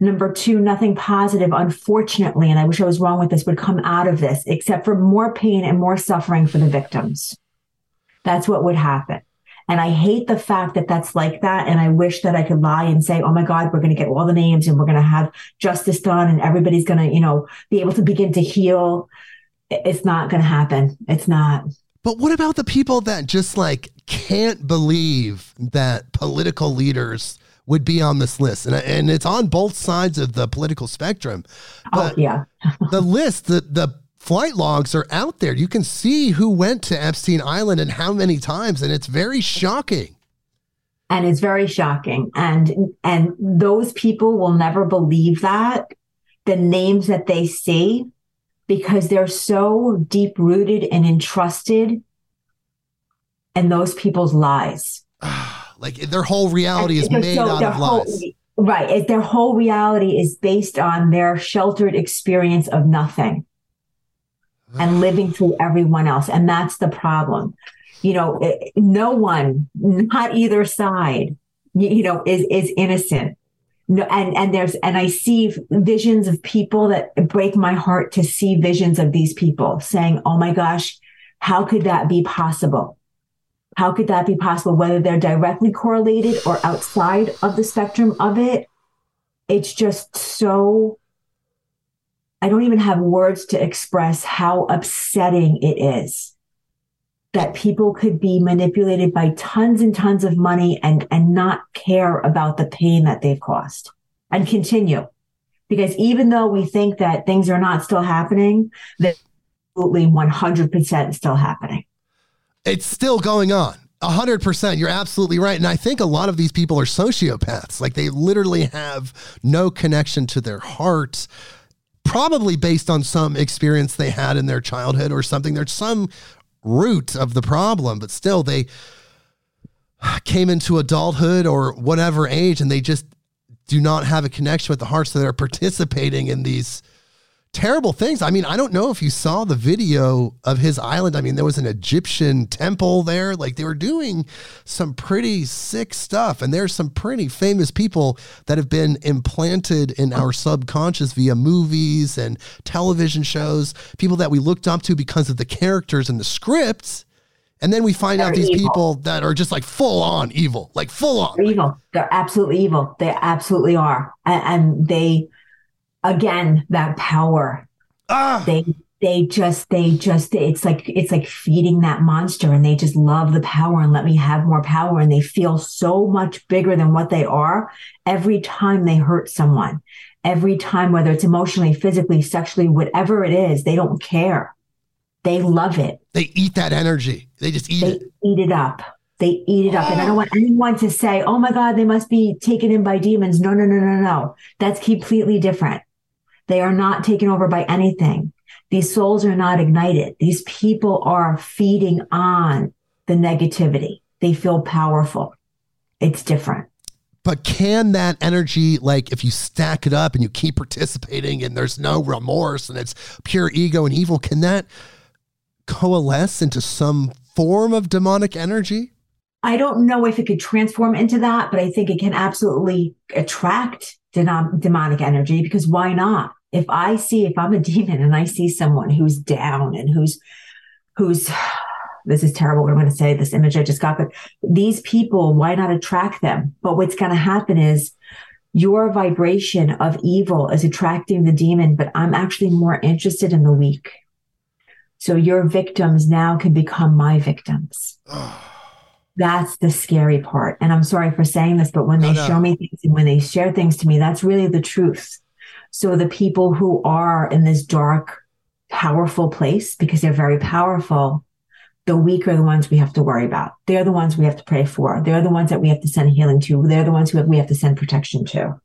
Number two, nothing positive, unfortunately, and I wish I was wrong with this, would come out of this except for more pain and more suffering for the victims. That's what would happen. And I hate the fact that that's like that. And I wish that I could lie and say, oh my God, we're going to get all the names and we're going to have justice done and everybody's going to, you know, be able to begin to heal. It's not going to happen. It's not. But what about the people that just like can't believe that political leaders would be on this list, and and it's on both sides of the political spectrum. Oh, but oh yeah, [laughs] the list, the the flight logs are out there. You can see who went to Epstein Island and how many times, and it's very shocking. And it's very shocking, and and those people will never believe that the names that they see because they're so deep rooted and entrusted in those people's lies. [sighs] [sighs] Like their whole reality is made so out of whole, lies. Right. Their whole reality is based on their sheltered experience of nothing and [sighs] living through everyone else. And that's the problem. You know, no one, not either side, you know, is, is innocent. No, and, and there's, and I see visions of people that break my heart to see visions of these people saying, Oh my gosh, how could that be possible? How could that be possible? Whether they're directly correlated or outside of the spectrum of it, it's just so. I don't even have words to express how upsetting it is that people could be manipulated by tons and tons of money and, and not care about the pain that they've caused and continue. Because even though we think that things are not still happening, they're absolutely 100% still happening it's still going on. A hundred percent. You're absolutely right. And I think a lot of these people are sociopaths. Like they literally have no connection to their heart, probably based on some experience they had in their childhood or something. There's some root of the problem, but still they came into adulthood or whatever age and they just do not have a connection with the heart. So they're participating in these terrible things. I mean, I don't know if you saw the video of his island. I mean, there was an Egyptian temple there. Like they were doing some pretty sick stuff. And there's some pretty famous people that have been implanted in our subconscious via movies and television shows, people that we looked up to because of the characters and the scripts. And then we find They're out these evil. people that are just like full on evil, like full on. They're evil. They're absolutely evil. They absolutely are. And, and they, again that power ah. they they just they just it's like it's like feeding that monster and they just love the power and let me have more power and they feel so much bigger than what they are every time they hurt someone every time whether it's emotionally physically sexually whatever it is they don't care they love it they eat that energy they just eat they it eat it up they eat it up. And I don't want anyone to say, oh my God, they must be taken in by demons. No, no, no, no, no. That's completely different. They are not taken over by anything. These souls are not ignited. These people are feeding on the negativity. They feel powerful. It's different. But can that energy, like if you stack it up and you keep participating and there's no remorse and it's pure ego and evil, can that coalesce into some form of demonic energy? I don't know if it could transform into that, but I think it can absolutely attract demonic energy because why not? If I see, if I'm a demon and I see someone who's down and who's, who's, this is terrible what I'm going to say, this image I just got, but these people, why not attract them? But what's going to happen is your vibration of evil is attracting the demon, but I'm actually more interested in the weak. So your victims now can become my victims. [sighs] that's the scary part. And I'm sorry for saying this, but when they no, no. show me things and when they share things to me, that's really the truth. So the people who are in this dark, powerful place, because they're very powerful, the weak are the ones we have to worry about. They're the ones we have to pray for. They're the ones that we have to send healing to. They're the ones who we have to send protection to.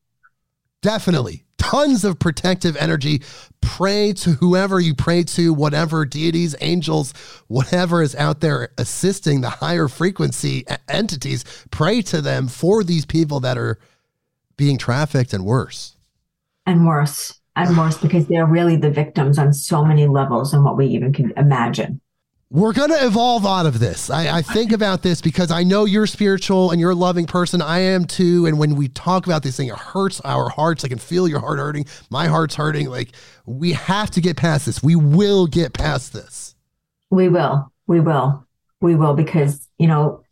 Definitely. tons of protective energy. Pray to whoever you pray to, whatever deities, angels, whatever is out there assisting the higher frequency entities. Pray to them for these people that are being trafficked and worse. And worse. And worse because they're really the victims on so many levels and what we even can imagine we're going to evolve out of this. I, I, think about this because I know you're spiritual and you're a loving person. I am too. And when we talk about this thing, it hurts our hearts. I can feel your heart hurting. My heart's hurting. Like, we have to get past this. We will get past this. We will. We will. We will because, you know,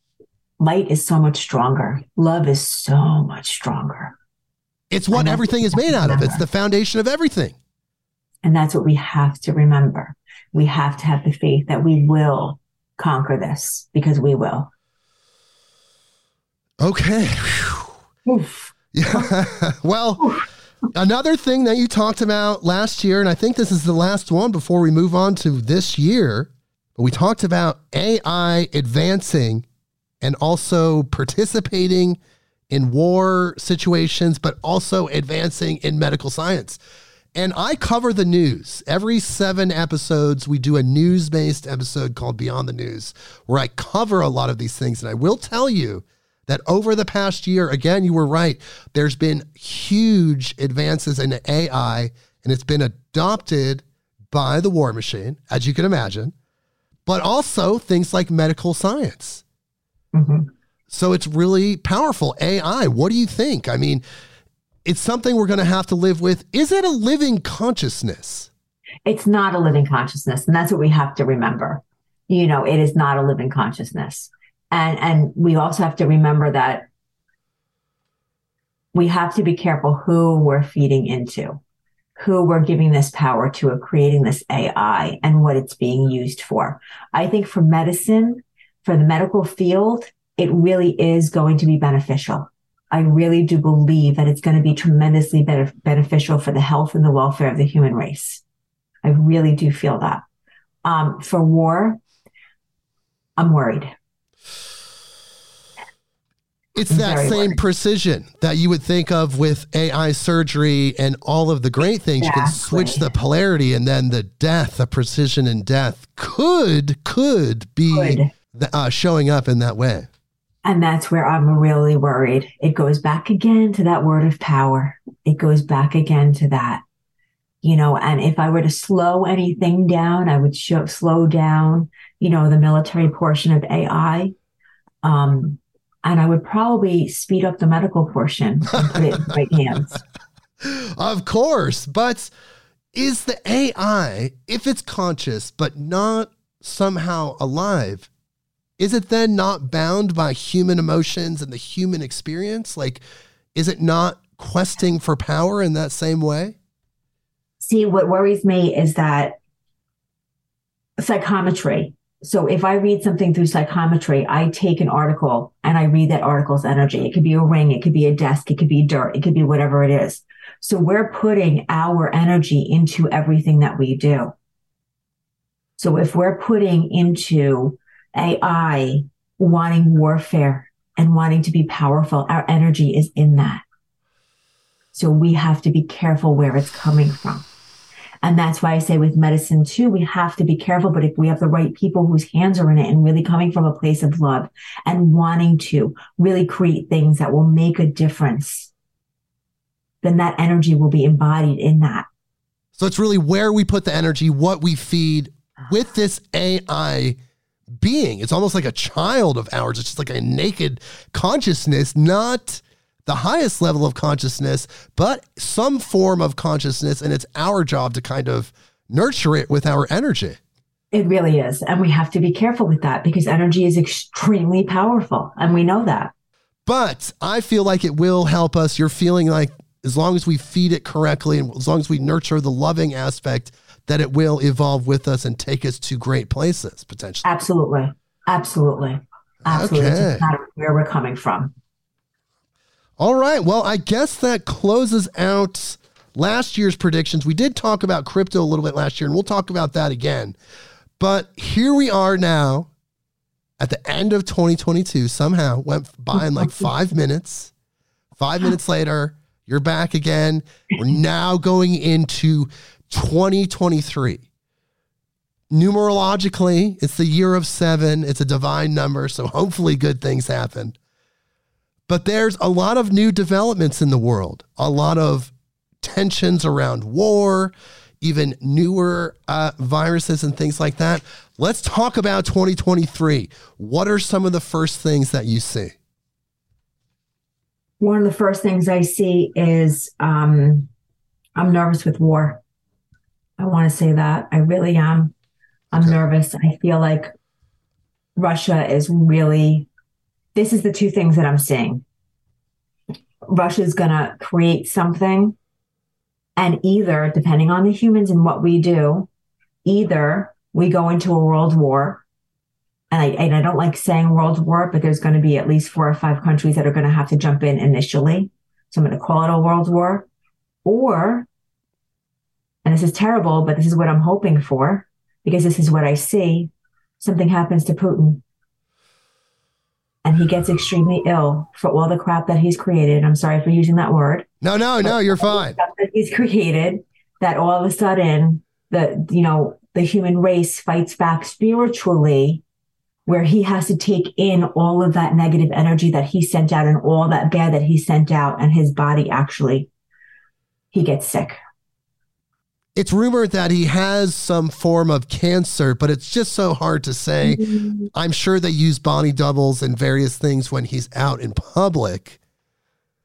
light is so much stronger. Love is so much stronger. It's what everything is made out of, it's the foundation of everything. And that's what we have to remember we have to have the faith that we will conquer this because we will. Okay. Oof. Yeah. [laughs] well, Oof. another thing that you talked about last year, and I think this is the last one before we move on to this year, but we talked about AI advancing and also participating in war situations, but also advancing in medical science. And I cover the news. Every seven episodes, we do a news based episode called Beyond the News, where I cover a lot of these things. And I will tell you that over the past year, again, you were right, there's been huge advances in AI, and it's been adopted by the war machine, as you can imagine, but also things like medical science. Mm-hmm. So it's really powerful. AI, what do you think? I mean, it's something we're going to have to live with. Is it a living consciousness? It's not a living consciousness. And that's what we have to remember. You know, it is not a living consciousness. And, and we also have to remember that we have to be careful who we're feeding into, who we're giving this power to of creating this AI and what it's being used for. I think for medicine, for the medical field, it really is going to be beneficial I really do believe that it's going to be tremendously beneficial for the health and the welfare of the human race. I really do feel that. Um, for war, I'm worried. It's that same worried. precision that you would think of with AI surgery and all of the great things. Exactly. You can switch the polarity and then the death, the precision in death could, could be could. Uh, showing up in that way. And that's where I'm really worried. It goes back again to that word of power. It goes back again to that. You know, and if I were to slow anything down, I would show, slow down, you know, the military portion of AI. Um, and I would probably speed up the medical portion and put it in right hands. [laughs] Of course. But is the AI, if it's conscious but not somehow alive, is it then not bound by human emotions and the human experience? Like, is it not questing for power in that same way? See, what worries me is that psychometry. So if I read something through psychometry, I take an article and I read that article's energy. It could be a ring, it could be a desk, it could be dirt, it could be whatever it is. So we're putting our energy into everything that we do. So if we're putting into AI wanting warfare and wanting to be powerful, our energy is in that. So we have to be careful where it's coming from. And that's why I say with medicine too, we have to be careful. But if we have the right people whose hands are in it and really coming from a place of love and wanting to really create things that will make a difference, then that energy will be embodied in that. So it's really where we put the energy, what we feed with this AI being. It's almost like a child of ours. It's just like a naked consciousness, not the highest level of consciousness, but some form of consciousness. And it's our job to kind of nurture it with our energy. It really is. And we have to be careful with that because energy is extremely powerful. And we know that. But I feel like it will help us. You're feeling like as long as we feed it correctly and as long as we nurture the loving aspect, that it will evolve with us and take us to great places potentially. Absolutely. Absolutely. Absolutely. Okay. Where we're coming from. All right. Well, I guess that closes out last year's predictions. We did talk about crypto a little bit last year, and we'll talk about that again. But here we are now at the end of 2022. Somehow went by in like [laughs] five minutes. Five minutes later, You're back again. We're now going into 2023. Numerologically, it's the year of seven. It's a divine number, so hopefully good things happen. But there's a lot of new developments in the world, a lot of tensions around war, even newer uh, viruses and things like that. Let's talk about 2023. What are some of the first things that you see? One of the first things I see is um, I'm nervous with war. I want to say that. I really am. I'm okay. nervous. I feel like Russia is really, this is the two things that I'm seeing. Russia's going to create something. And either, depending on the humans and what we do, either we go into a world war. And I, and I don't like saying world war, but there's going to be at least four or five countries that are going to have to jump in initially. So I'm going to call it a world war. Or, and this is terrible, but this is what I'm hoping for because this is what I see. Something happens to Putin and he gets [sighs] extremely ill for all the crap that he's created. I'm sorry for using that word. No, no, no, you're fine. That he's created that all of a sudden the you know the human race fights back spiritually where he has to take in all of that negative energy that he sent out and all that bad that he sent out and his body actually he gets sick it's rumored that he has some form of cancer, but it's just so hard to say. Mm-hmm. I'm sure they use body doubles and various things when he's out in public.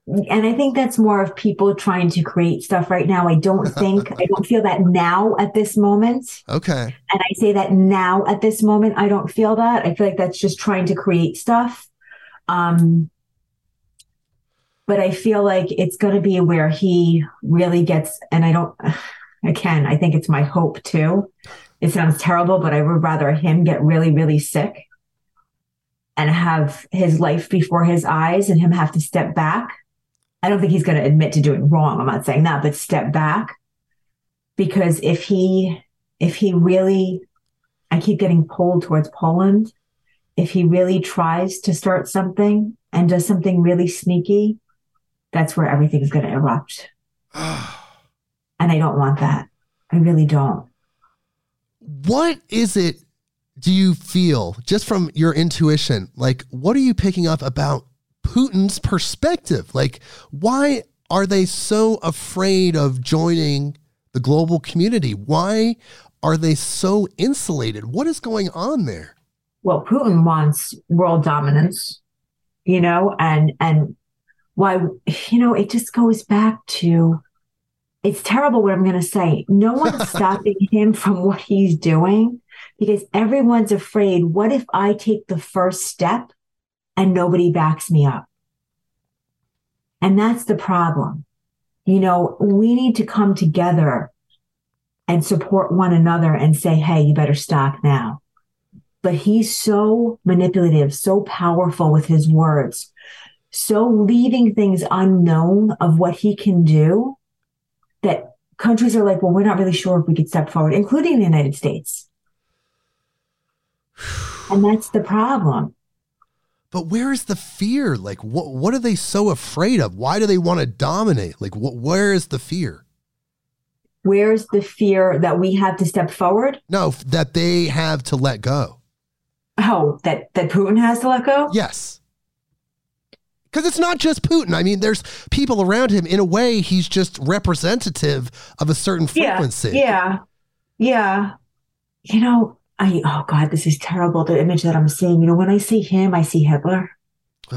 And I think that's more of people trying to create stuff right now. I don't [laughs] think, I don't feel that now at this moment. Okay. And I say that now at this moment, I don't feel that. I feel like that's just trying to create stuff. Um, but I feel like it's going to be where he really gets, and I don't, again, I think it's my hope too. It sounds terrible, but I would rather him get really, really sick and have his life before his eyes and him have to step back. I don't think he's going to admit to doing wrong. I'm not saying that, but step back because if he, if he really, I keep getting pulled towards Poland. If he really tries to start something and does something really sneaky, that's where everything's going to erupt. And I don't want that. I really don't. What is it do you feel just from your intuition? Like, what are you picking up about Putin's perspective? Like, why are they so afraid of joining the global community? Why are they so insulated? What is going on there? Well, Putin wants world dominance, you know, and and why you know, it just goes back to it's terrible what I'm going to say. No one's [laughs] stopping him from what he's doing because everyone's afraid. What if I take the first step and nobody backs me up? And that's the problem. You know, we need to come together and support one another and say, hey, you better stop now. But he's so manipulative, so powerful with his words, so leaving things unknown of what he can do that countries are like, well, we're not really sure if we could step forward, including the United States. [sighs] And that's the problem. But where is the fear? Like, what what are they so afraid of? Why do they want to dominate? Like, what, where is the fear? Where's the fear that we have to step forward? No, that they have to let go. Oh, that that Putin has to let go? Yes because it's not just Putin. I mean, there's people around him. In a way, he's just representative of a certain frequency. Yeah, yeah. You know, I oh god, this is terrible. The image that I'm seeing. You know, when I see him, I see Hitler. [sighs]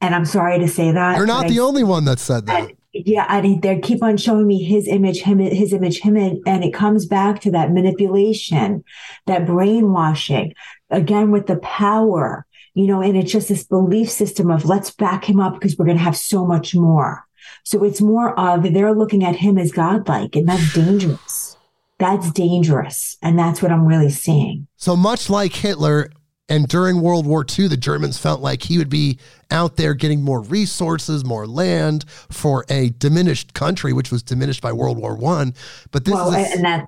and I'm sorry to say that. You're not the I, only one that said that. yeah, and they keep on showing me his image, him, his image, him, and it comes back to that manipulation, that brainwashing, again with the power you know, and it's just this belief system of let's back him up because we're going to have so much more. So it's more of they're looking at him as godlike, and that's dangerous. That's dangerous. And that's what I'm really seeing. So much like Hitler, and during World War II, the Germans felt like he would be out there getting more resources, more land for a diminished country, which was diminished by World War One. But this well, is a- and that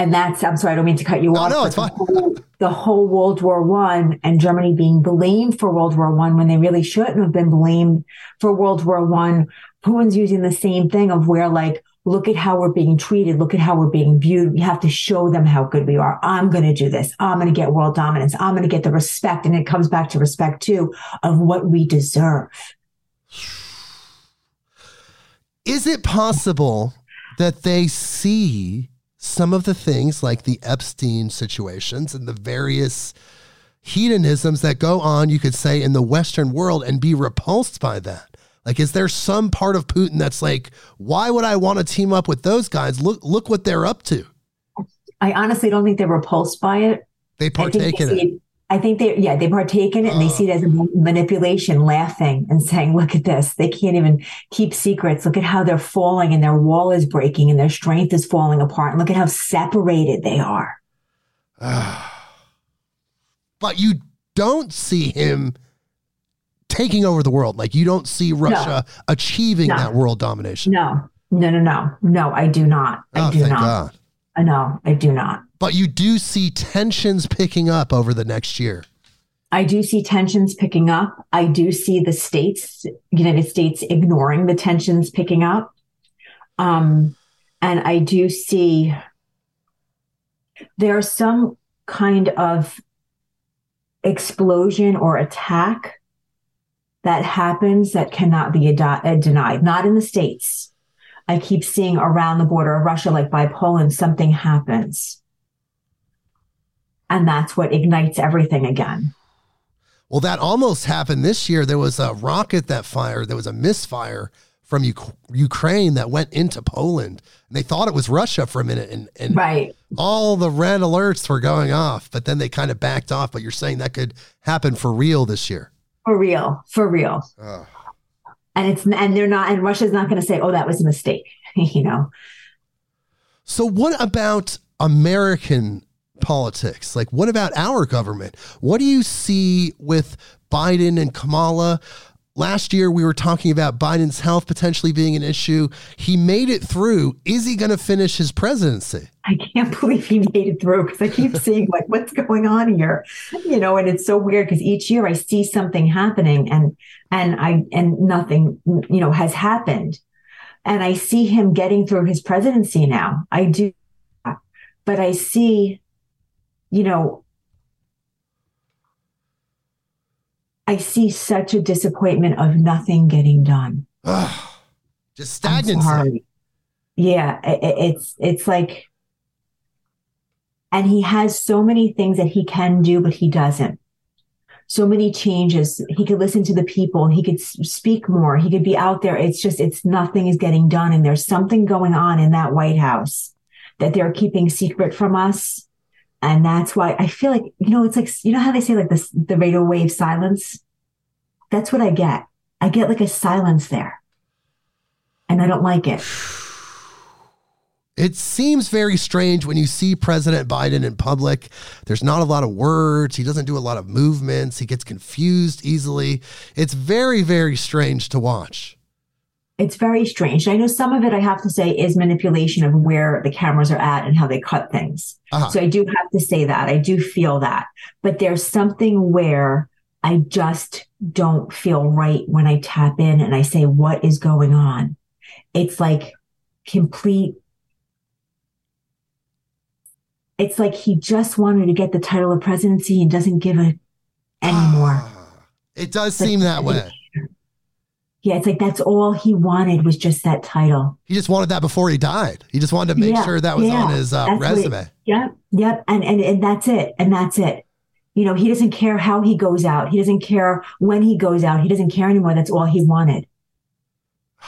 and that's I'm sorry, I don't mean to cut you No, off. no, it's the fine. whole- The whole World War One and Germany being blamed for World War One when they really shouldn't have been blamed for World War One. Putin's using the same thing of where like, look at how we're being treated, look at how we're being viewed. We have to show them how good we are. I'm going to do this. I'm going to get world dominance. I'm going to get the respect, and it comes back to respect too of what we deserve. Is it possible that they see some of the things like the Epstein situations and the various hedonisms that go on, you could say, in the Western world and be repulsed by that? Like, is there some part of Putin that's like, why would I want to team up with those guys? Look, look what they're up to. I honestly don't think they're repulsed by it. They partake they in it. I think they, yeah, they partake in it and they uh. see it as a manipulation, laughing and saying, look at this. They can't even keep secrets. Look at how they're falling and their wall is breaking and their strength is falling apart. And look at how separated they are. [sighs] But you don't see him taking over the world. Like, you don't see Russia achieving No. that world domination. No, no, no, no, no, I do not. I oh, do thank not. God. I know. I do not. But you do see tensions picking up over the next year. I do see tensions picking up. I do see the states, United States, ignoring the tensions picking up. Um, and I do see there's some kind of explosion or attack that happens that cannot be uh, denied. Not in the states. I keep seeing around the border of Russia, like by Poland, something happens. And that's what ignites everything again. Well, that almost happened this year. There was a rocket that fired, there was a misfire from Uk- Ukraine that went into Poland. And they thought it was Russia for a minute, and, and Right. all the red alerts were going off, but then they kind of backed off. But you're saying that could happen for real this year. For real. For real. And it's and they're not and Russia's not going to say, "Oh, that was a mistake." [laughs] you know. So, what about American politics? Like, what about our government? What do you see with Biden and Kamala? Last year, we were talking about Biden's health potentially being an issue. He made it through. Is he going to finish his presidency? I can't [laughs] believe he made it through because I keep [laughs] seeing like what's going on here, you know, and it's so weird because each year I see something happening and and I and nothing, you know, has happened, and I see him getting through his presidency now. I do, but I see, you know, I see such a disappointment of nothing getting done. Ugh. Just stagnancy. Yeah, i- i- it's it's like, and he has so many things that he can do, but he doesn't. So many changes. He could listen to the people. He could speak more. He could be out there. It's just it's nothing is getting done, and there's something going on in that White House that they're keeping secret from us, and that's why I feel like you know it's like you know how they say like this the radio wave silence. That's what I get. I get like a silence there, and I don't like it. It seems very strange when you see President Biden in public. There's not a lot of words. He doesn't do a lot of movements. He gets confused easily. It's very, very strange to watch. It's very strange. I know some of it, I have to say, is manipulation of where the cameras are at and how they cut things. Uh-huh. So I do have to say that. I do feel that. But there's something where I just don't feel right when I tap in and I say, what is going on? It's like complete. It's like he just wanted to get the title of presidency and doesn't give it anymore. It does seem that way. Yeah, it's like that's all he wanted was just that title. He just wanted that before he died. He just wanted to make Yeah, sure that was yeah, on his uh, what it- resume. Yep, yep, and and and that's it, and that's it. You know, he doesn't care how he goes out. He doesn't care when he goes out. He doesn't care anymore. That's all he wanted. [sighs]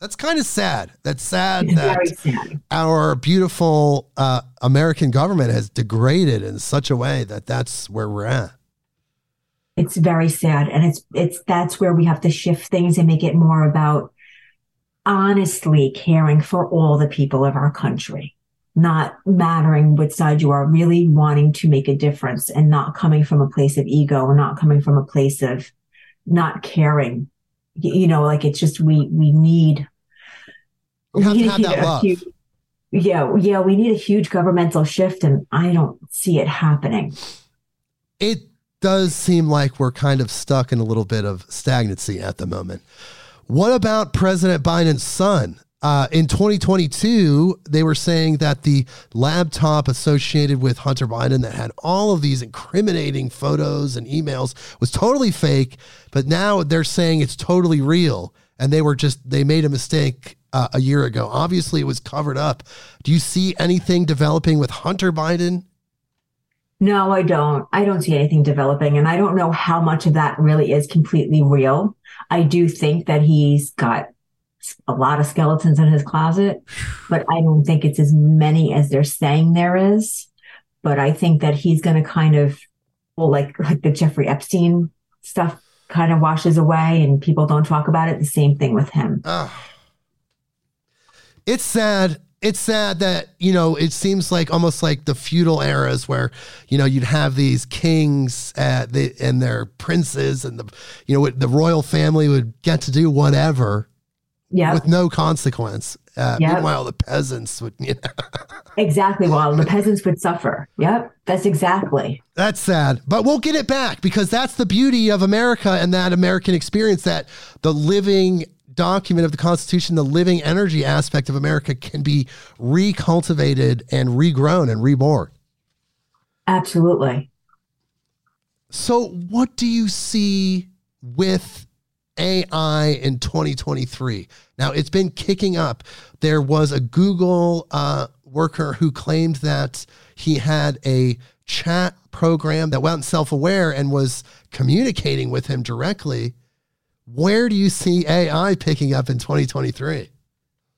That's kind of sad. That's sad It's that sad. our beautiful uh, American government has degraded in such a way that that's where we're at. It's very sad, and it's it's that's where we have to shift things and make it more about honestly caring for all the people of our country, not mattering which side you are, really wanting to make a difference, and not coming from a place of ego, and not coming from a place of not caring. You know, like it's just we we need You have to have that love. huge- yeah, yeah, we need a huge governmental shift, and I don't see it happening. It does seem like we're kind of stuck in a little bit of stagnancy at the moment. What about President Biden's son? Uh, in 2022, they were saying that the laptop associated with Hunter Biden that had all of these incriminating photos and emails was totally fake. But now they're saying it's totally real. And they were just, they made a mistake uh, a year ago. Obviously, it was covered up. Do you see anything developing with Hunter Biden? No, I don't. I don't see anything developing. And I don't know how much of that really is completely real. I do think that he's got a lot of skeletons in his closet, but I don't think it's as many as they're saying there is. But I think that he's going to kind of, well, like like the Jeffrey Epstein stuff kind of washes away and people don't talk about it. The same thing with him. It's sad. It's sad that, you know, it seems like almost like the feudal eras where, you know, you'd have these kings uh, they, and their princes and the, you know, the royal family would get to do whatever Yeah. with no consequence. Uh, Yep. Meanwhile, the peasants would, [laughs] you know, Exactly. While the peasants would suffer. Yep. That's exactly. That's sad, but we'll get it back because that's the beauty of America and that American experience that the living document of the Constitution, the living energy aspect of America can be recultivated and regrown and reborn. Absolutely. So, what do you see with AI in 2023? Now, it's been kicking up. There was a Google uh, worker who claimed that he had a chat program that wasn't self aware and was communicating with him directly. Where do you see AI picking up in 2023?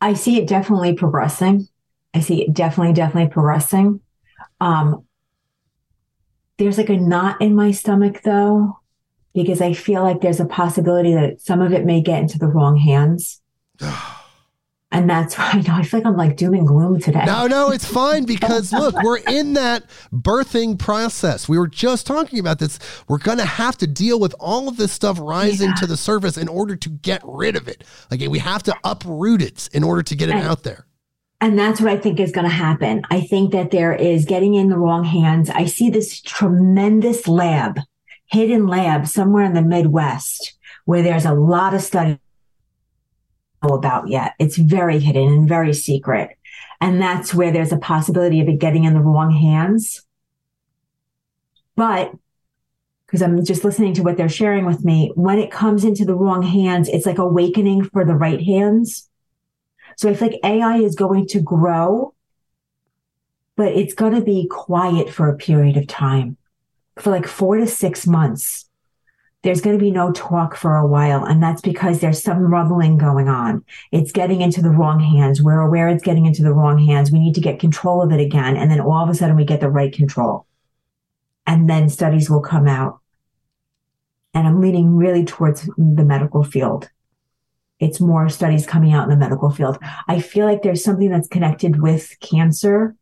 I see it definitely progressing. I see it definitely, definitely progressing. Um, there's like a knot in my stomach though, because I feel like there's a possibility that some of it may get into the wrong hands. [sighs] [sighs] [sighs] And that's [laughs] why I know I feel like I'm like doom and gloom today. No, no, it's [laughs] fine because look, we're in that birthing process. We were just talking about this. We're going to have to deal with all of this stuff rising Yeah. to the surface in order to get rid of it. Like we have to uproot it in order to get it Right. out there. And that's what I think is going to happen. I think that there is getting in the wrong hands. I see this tremendous lab, hidden lab somewhere in the Midwest where there's a lot of study about yet. It's very hidden and very secret. And that's where there's a possibility of it getting in the wrong hands. But because I'm just listening to what they're sharing with me, when it comes into the wrong hands, it's like awakening for the right hands. So I feel like AI is going to grow, but it's going to be quiet for a period of time, for like four to six months. There's going to be no talk for a while. And that's because there's some rumbling going on. It's getting into the wrong hands. We're aware it's getting into the wrong hands. We need to get control of it again. And then all of a sudden we get the right control. And then studies will come out. And I'm leaning really towards the medical field it's more studies coming out in the medical field. I feel like there's something that's connected with cancer,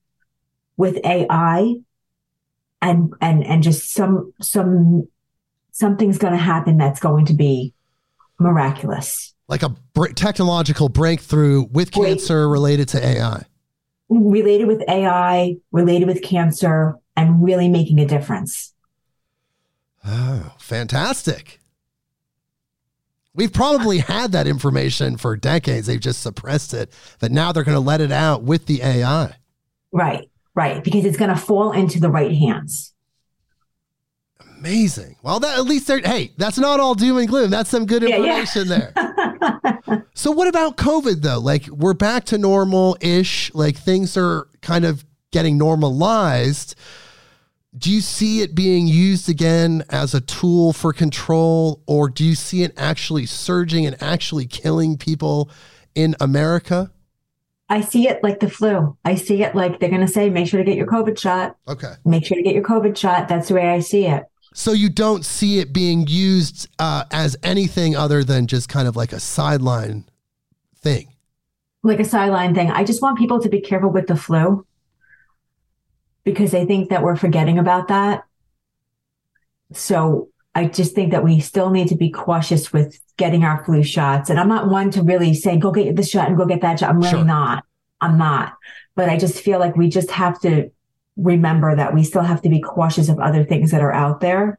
with AI, and and and just some some something's going to happen that's going to be miraculous, Like a br- technological breakthrough with cancer related to AI. related with AI, related with cancer, and really making a difference. Oh, fantastic. We've probably had that information for decades. They've just suppressed it, but now they're going to let it out with the AI. Right, right, because it's going to fall into the right hands. Amazing. Well, that at least they're hey, that's not all doom and gloom. That's some good Yeah, yeah. information there. [laughs] so what about COVID though? Like we're back to normal ish. Like things are kind of getting normalized. Do you see it being used again as a tool for control, or do you see it actually surging and actually killing people in America? I see it like the flu. I see it like they're going to say, make sure to get your COVID shot. Okay. Make sure to get your COVID shot. That's the way I see it. So you don't see it being used uh, as anything other than just kind of like a sideline thing. like a sideline thing. I just want people to be careful with the flu because I think that we're forgetting about that. So I just think that we still need to be cautious with getting our flu shots. And I'm not one to really say, go get this shot and go get that shot. I'm really Sure. not. I'm not. But I just feel like we just have to remember that we still have to be cautious of other things that are out there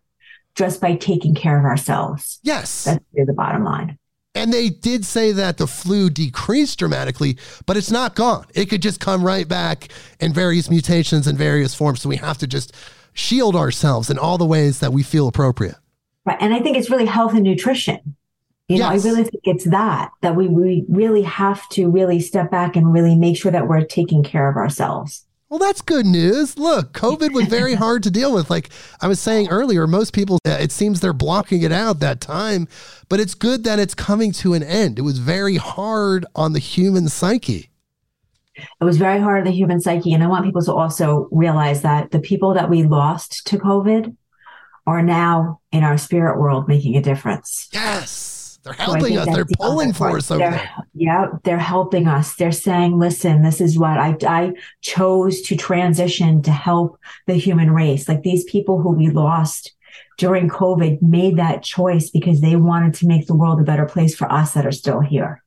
just by taking care of ourselves. Yes. That's the bottom line. And they did say that the flu decreased dramatically, but it's not gone. It could just come right back in various mutations and various forms. So we have to just shield ourselves in all the ways that we feel appropriate. Right. And I think it's really health and nutrition. You know, Yes. I really think it's that, that we, we really have to really step back and really make sure that we're taking care of ourselves. Well, that's good news. Look, COVID was very [laughs] hard to deal with. Like I was saying earlier, most people, uh, it seems they're blocking it out that time, but it's good that it's coming to an end. It was very hard on the human psyche. It was very hard on the human psyche. And I want people to also realize that the people that we lost to COVID are now in our spirit world making a difference. Yes, they're helping think us. They're the pulling for part. us over They're- there. Yeah, they're helping us. They're saying, listen, this is what I, I chose to transition to help the human race. Like these people who we lost during COVID made that choice because they wanted to make the world a better place for us that are still here.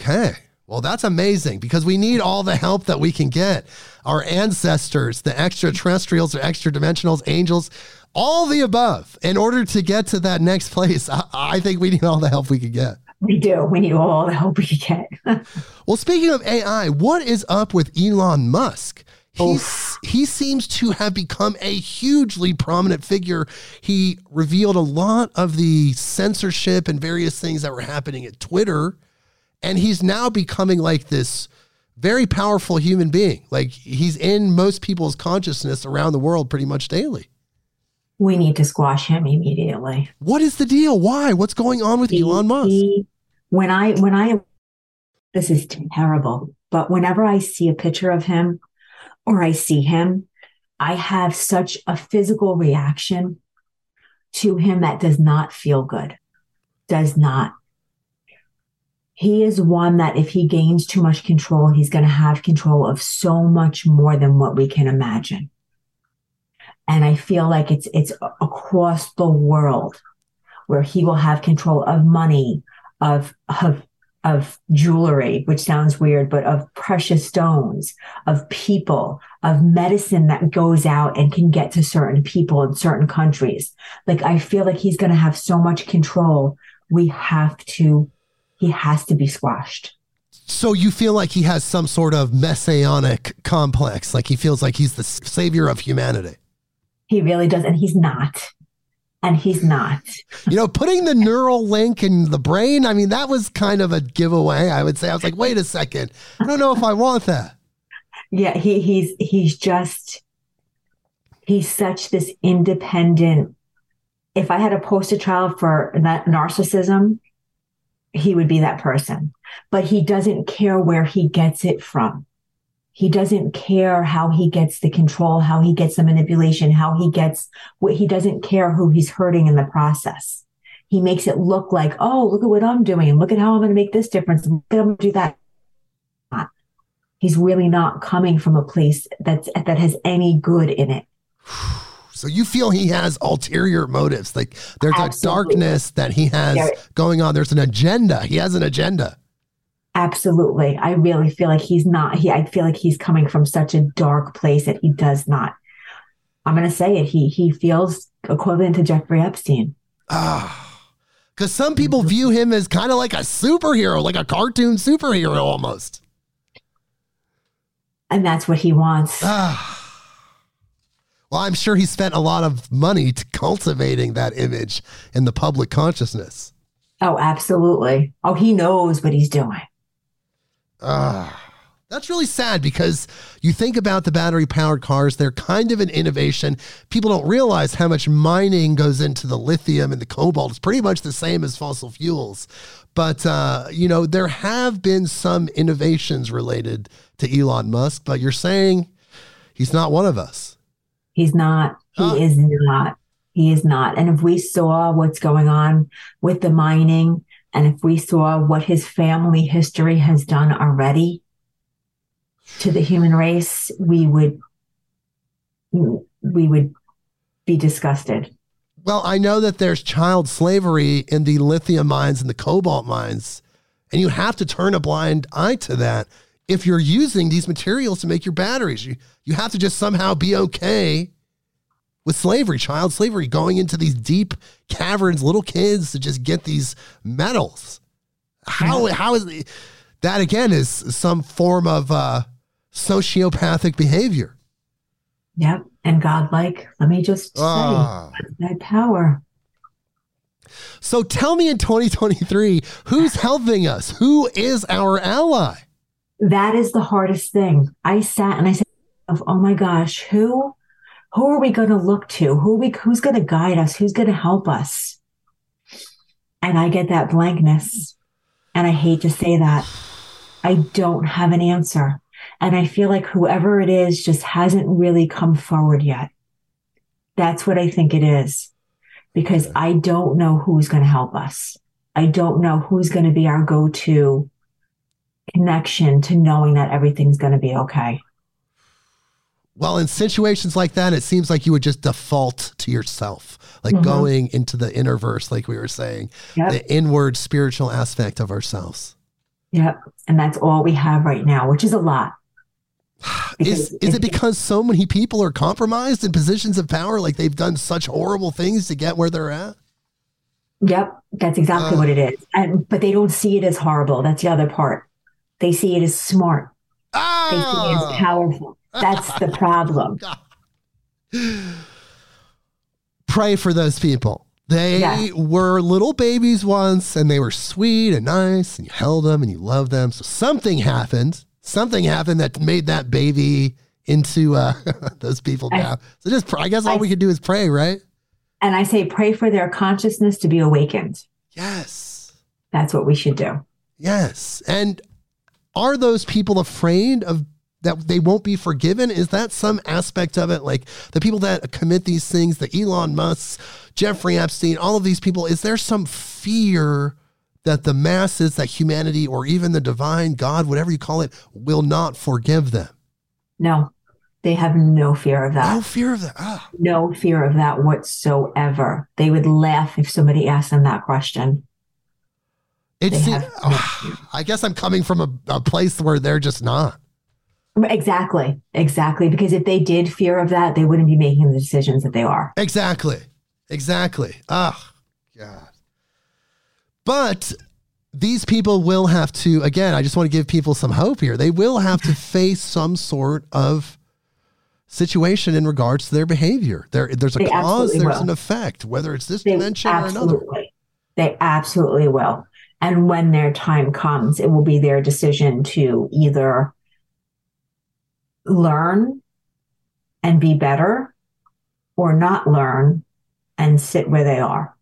Okay. Well, that's amazing because we need all the help that we can get. Our ancestors, the extraterrestrials or extra dimensionals, angels, all the above. In order to get to that next place, I, I think we need all the help we can get. We do. We need all the help we can get. [laughs] Well, speaking of AI, what is up with Elon Musk? He's, he seems to have become a hugely prominent figure. He revealed a lot of the censorship and various things that were happening at Twitter. And he's now becoming like this very powerful human being. Like he's in most people's consciousness around the world pretty much daily. We need to squash him immediately. What is the deal? Why? What's going on with He- Elon Musk? he- when I when I this is terrible, but whenever I see a picture of him or I see him, I have such a physical reaction to him that does not feel good. Does not. He is one that if he gains too much control, he's going to have control of so much more than what we can imagine. And I feel like it's it's across the world where he will have control of money, of of of jewelry, which sounds weird, but of precious stones, of people, of medicine that goes out and can get to certain people in certain countries. Like I feel like he's going to have so much control. We have to, he has to be squashed. So you feel like he has some sort of messianic complex, like he feels like he's the savior of humanity. He really does. And he's not. And he's not. You know, putting the Neuralink in the brain, I mean, that was kind of a giveaway, I would say. I was like, wait a second. I don't know if I want that. Yeah, he he's he's just he's such this independent. If I had a poster child for that narcissism, he would be that person. But he doesn't care where he gets it from. He doesn't care how he gets the control, how he gets the manipulation, how he gets what he doesn't care who he's hurting in the process. He makes it look like, oh, look at what I'm doing. Look at how I'm going to make this difference. Look at how I'm going to do that he's really not coming from a place that's that has any good in it. So you feel he has ulterior motives. Like there's a darkness that he has going on. There's an agenda. He has an agenda. Absolutely. I really feel like he's not he I feel like he's coming from such a dark place that he does not. I'm going to say it. He he feels equivalent to Jeffrey Epstein. Ah. Because some people view him as kind of like a superhero, like a cartoon superhero almost. And that's what he wants. Ah. Well, I'm sure he spent a lot of money to cultivating that image in the public consciousness. Oh, absolutely. Oh, he knows what he's doing. Ah. That's really sad because you think about the battery powered cars, they're kind of an innovation. People don't realize how much mining goes into the lithium and the cobalt. It's pretty much the same as fossil fuels. But, uh, you know, there have been some innovations related to Elon Musk, but you're saying he's not one of us. He's not. He Huh. is not. He is not. And if we saw what's going on with the mining, and if we saw what his family history has done already to the human race, we would we would be disgusted. Well, I know that there's child slavery in the lithium mines and the cobalt mines, and you have to turn a blind eye to that. if you're using these materials to make your batteries. You, you have to just somehow be okay with slavery, child slavery, going into these deep caverns, little kids to just get these metals. How, how is that again is some form of uh, sociopathic behavior. Yep. And godlike, let me just say, Ah. that power. So tell me in 2023, who's helping us? Who is our ally? That is the hardest thing. I sat and I said, "Oh my gosh, who, who are we going to look to? Who are we? Who's going to guide us? Who's going to help us?" And I get that blankness, and I hate to say that. I don't have an answer, and I feel like whoever it is just hasn't really come forward yet. That's what I think it is, because I don't know who's going to help us. I don't know who's going to be our go-to connection to knowing that everything's going to be okay. Well, in situations like that, it seems like you would just default to yourself, like Mhm. going into the inner verse, like we were saying, Yep. the inward spiritual aspect of ourselves. Yep. And that's all we have right now, which is a lot. [sighs] Is is it because so many people are compromised in positions of power, like they've done such horrible things to get where they're at? Yep, that's exactly Uh. what it is. And but they don't see it as horrible. That's the other part. They see it as smart. They see it as Ah! powerful. That's the problem. [laughs] Pray for those people. They Yeah. were little babies once and they were sweet and nice and you held them and you loved them. So something happened. Something happened that made that baby into uh, [laughs] those people I- now. So just, pr- I guess all I- we can do is pray, right? And I say pray for their consciousness to be awakened. Yes. That's what we should do. Yes. And are those people afraid of that they won't be forgiven? Is that some aspect of it? Like the people that commit these things, the Elon Musk, Jeffrey Epstein, all of these people, is there some fear that the masses, that humanity, or even the divine God, whatever you call it, will not forgive them? No, they have no fear of that. No fear of that. Ah, No fear of that whatsoever. They would laugh if somebody asked them that question. it's, have no [sighs] ah, I guess I'm coming from a, a place where they're just not. Exactly. Exactly. Because if they did fear of that, they wouldn't be making the decisions that they are. Exactly. Exactly. Oh, God. But these people will have to, again, I just want to give people some hope here. They will have to [laughs] face some sort of situation in regards to their behavior. There, there's a They cause, there's will. an effect, whether it's this They dimension or another. they absolutely will. And when their time comes, it will be their decision to either learn and be better or not learn and sit where they are.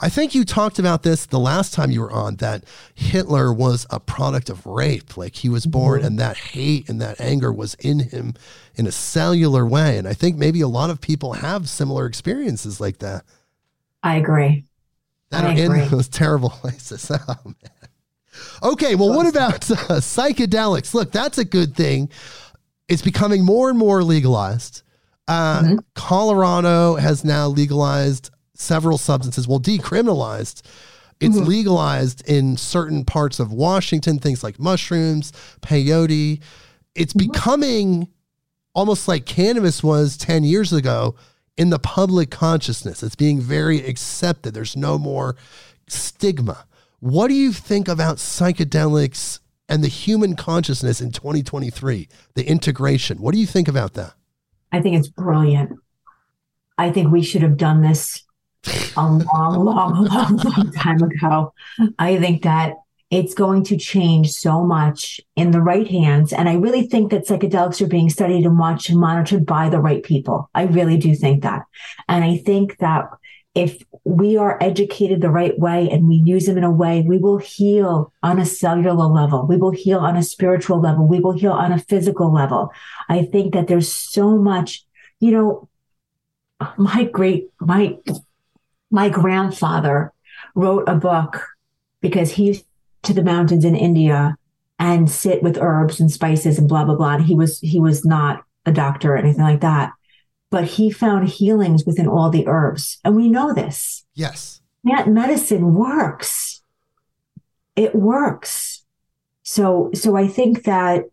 I think you talked about this the last time you were on that Hitler was a product of rape. Like he was born Mm-hmm. and that hate and that anger was in him in a cellular way. And I think maybe a lot of people have similar experiences like that I agree. that I are in those [laughs] terrible places. [laughs] Oh, man. Okay, well, what about uh, psychedelics? Look, that's a good thing. It's becoming more and more legalized. Uh, Mhm. Colorado has now legalized several substances, well, decriminalized. It's Mhm. legalized in certain parts of Washington, things like mushrooms, peyote. It's Mhm. becoming almost like cannabis was 10 years ago in the public consciousness. It's being very accepted. There's no more stigma. What do you think about psychedelics and the human consciousness in 2023? The integration. What do you think about that? I think it's brilliant. I think we should have done this a [laughs] long, long, long, long time ago. I think that it's going to change so much in the right hands. And I really think that psychedelics are being studied and watched and monitored by the right people. I really do think that. And I think that if we are educated the right way and we use them in a way, we will heal on a cellular level. We will heal on a spiritual level. We will heal on a physical level. I think that there's so much, you know, my great, my, my grandfather wrote a book because he to the mountains in India and sit with herbs and spices and blah, blah, blah. And he was, he was not a doctor or anything like that, but he found healings within all the herbs. And we know this. Yes. Plant medicine works. it works. So, so I think that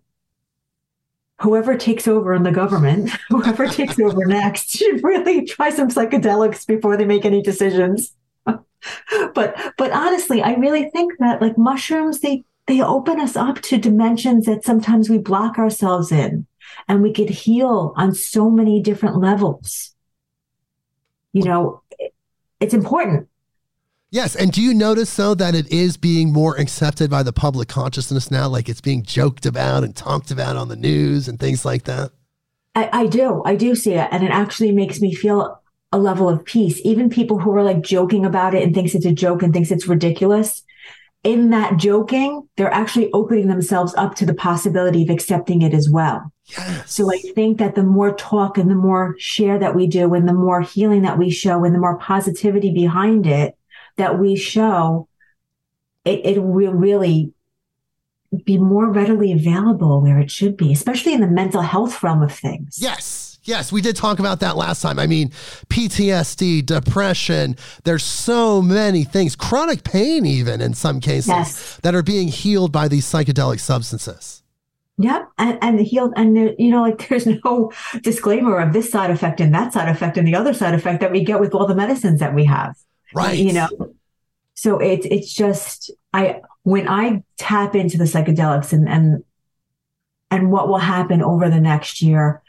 whoever takes over in the government, [laughs] whoever takes over next, [laughs] should really try some psychedelics before they make any decisions. [laughs] but, but honestly, I really think that like mushrooms, they they open us up to dimensions that sometimes we block ourselves in, and we could heal on so many different levels. You know, it's important. Yes. And do you notice, though, that it is being more accepted by the public consciousness now? Like it's being joked about and talked about on the news and things like that? I, I do. I do see it. And it actually makes me feel a level of peace. Even people who are like joking about it and thinks it's a joke and thinks it's ridiculous, in that joking, they're actually opening themselves up to the possibility of accepting it as well. Yes. So I think that the more talk and the more share that we do and the more healing that we show and the more positivity behind it that we show, it, it will really be more readily available where it should be, especially in the mental health realm of things. Yes. Yes, we did talk about that last time. I mean, PTSD, depression, there's so many things, chronic pain, even in some cases, Yes. that are being healed by these psychedelic substances. Yep. And, and the healed, and there, you know, like [laughs] there's no disclaimer of this side effect and that side effect and the other side effect that we get with all the medicines that we have. Right. You know, so it's, it's just, I, when I tap into the psychedelics and, and, and what will happen over the next year,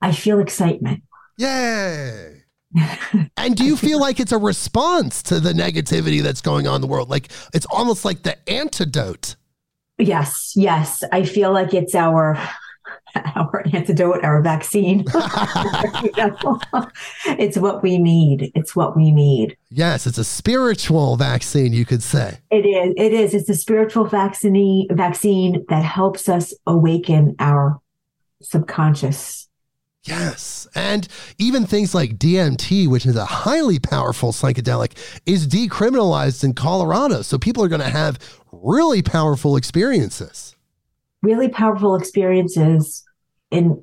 I feel excitement. Yay. [laughs] and do you feel like it's a response to the negativity that's going on in the world? Like it's almost like the antidote. Yes, yes. I feel like it's our [laughs] our antidote, our vaccine. [laughs] [laughs] it's what we need. It's what we need. Yes, it's a spiritual vaccine, you could say. It is. It is. It's a spiritual vaccine vaccine that helps us awaken our subconscious. Yes. And even things like DMT, which is a highly powerful psychedelic, is decriminalized in Colorado. So people are going to have really powerful experiences. Really powerful experiences in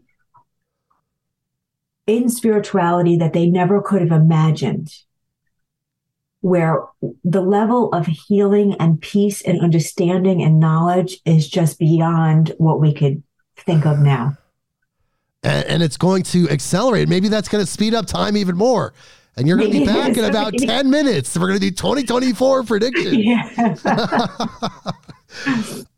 in spirituality that they never could have imagined. Where the level of healing and peace and understanding and knowledge is just beyond what we could think of now. And, and it's going to accelerate. Maybe that's going to speed up time even more. And you're going to be back in about 10 minutes. We're going to do 2024 prediction. [laughs] Yeah. [laughs]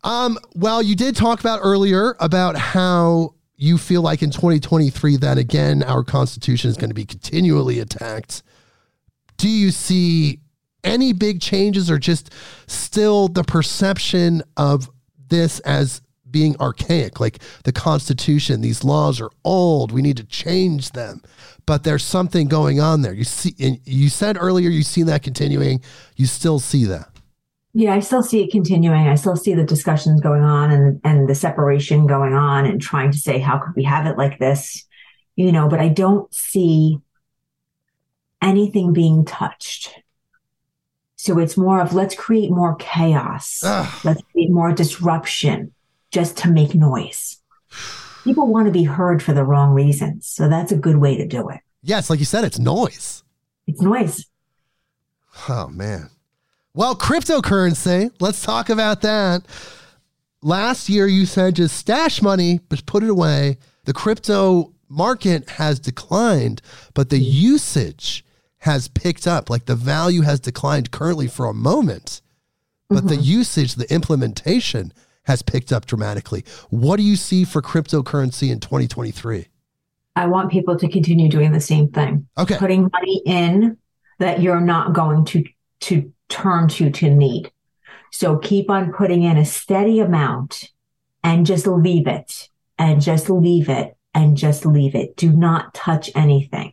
Um, well, you did talk about earlier about how you feel like in 2023 that again our constitution is going to be continually attacked. Do you see any big changes or just still the perception of this as being archaic like the constitution these laws are old we need to change them but there's something going on there you see and you said earlier you've seen that continuing you still see that Yeah, I still see it continuing. I still see the discussions going on and, and the separation going on and trying to say, how could we have it like this? You know, but I don't see anything being touched. So it's more of let's create more chaos. Ugh. Let's create more disruption just to make noise. People want to be heard for the wrong reasons. So that's a good way to do it. yes like you said it's noise It's noise. Oh man. Well, cryptocurrency, let's talk about that. Last year you said just stash money, but put it away. The crypto market has declined, but the usage has picked up. Like the value has declined currently for a moment, but the mm-hmm. usage, the implementation has picked up dramatically. What do you see for cryptocurrency in 2023? I want people to continue doing the same thing. Okay. putting money in that you're not going to to turn to to need. So keep on putting in a steady amount and just leave it and just leave it and just leave it. Do not touch anything.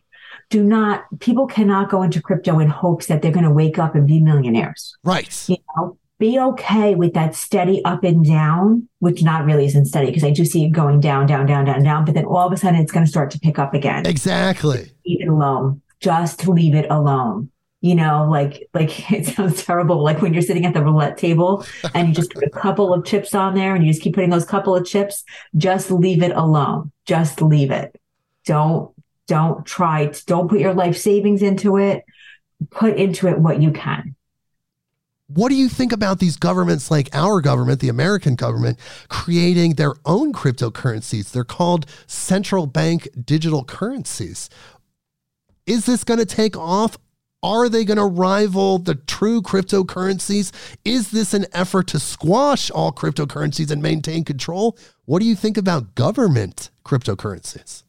Do not people cannot go into crypto in hopes that they're going to wake up and be millionaires. Right. You know, be okay with that steady up and down, which not really isn't steady because I do see it going down, down, down, down, down, but then all of a sudden it's going to start to pick up again Exactly. leave it alone. Just leave it alone. You know, like like [laughs] it sounds terrible. Like when you're sitting at the roulette table and you just put a [laughs] couple of chips on there and you just keep putting those couple of chips. Just leave it alone. Just leave it. Don't don't try. To, don't put your life savings into it. Put into it what you can. What do you think about these governments like our government, the American government, creating their own cryptocurrencies? They're called central bank digital currencies. Is this going to take off? Are they going to rival the true cryptocurrencies? Is this an effort to squash all cryptocurrencies and maintain control? What do you think about government cryptocurrencies?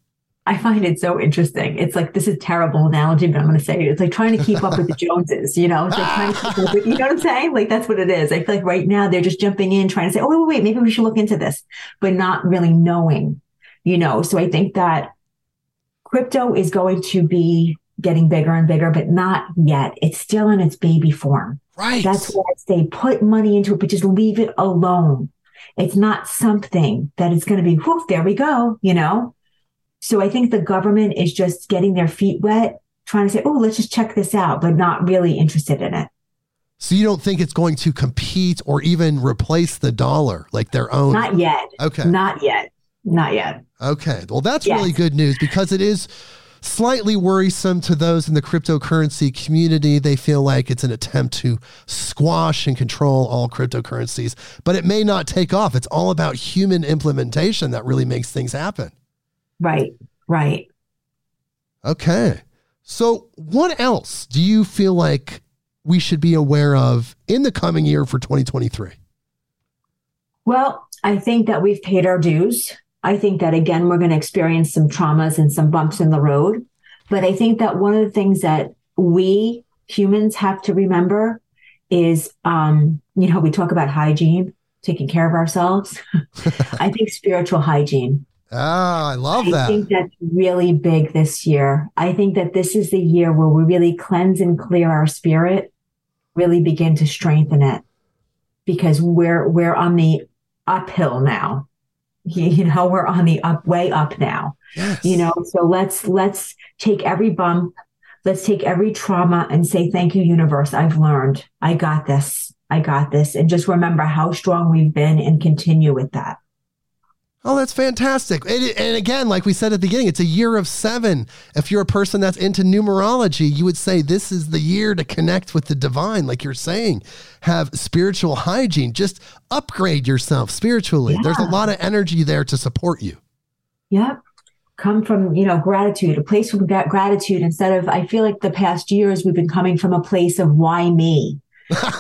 I find it so interesting. It's like this is terrible analogy, but I'm going to say it. it's like trying to keep up with the [laughs] Joneses. You know, it's like trying to keep up with, you know what I'm saying? Like that's what it is. I feel like right now they're just jumping in, trying to say, "Oh, wait, wait, wait, maybe we should look into this," but not really knowing. You know, so I think that crypto is going to be getting bigger and bigger, but not yet. It's still in its baby form. Right. That's why I say put money into it, but just leave it alone. It's not something that is going to be, whoof, there we go, you know? So I think the government is just getting their feet wet, trying to say, oh, let's just check this out, but not really interested in it. So you don't think it's going to compete or even replace the dollar, like their own? Not yet. Okay. Not yet. Not yet. Okay. Well, that's Yes. really good news because it is slightly worrisome to those in the cryptocurrency community. They feel like it's an attempt to squash and control all cryptocurrencies, but it may not take off. It's all about human implementation that really makes things happen. Right. Right. Okay. So, what else do you feel like we should be aware of in the coming year for 2023? Well, I think that we've paid our dues. I think that again, we're going to experience some traumas and some bumps in the road. But I think that one of the things that we humans have to remember is, um, you know, we talk about hygiene, taking care of ourselves. [laughs] I think spiritual hygiene. Ah, I love that. I think that's really big this year. I think that this is the year where we really cleanse and clear our spirit, really begin to strengthen it because we're we're on the uphill now. [laughs] You know, we're on the up way up now. yes. You know, so let's let's take every bump, let's take every trauma and say thank you universe. I've learned. I got this. I got this and just remember how strong we've been and continue with that. Oh, that's fantastic. And, and again, like we said at the beginning, it's a year of seven. If you're a person that's into numerology, you would say this is the year to connect with the divine, like you're saying. Have spiritual hygiene, just upgrade yourself spiritually. There's a lot of energy there to support you. Yep. Come from, you know, gratitude, a place of gra- gratitude instead of, I feel like the past years we've been coming from a place of why me,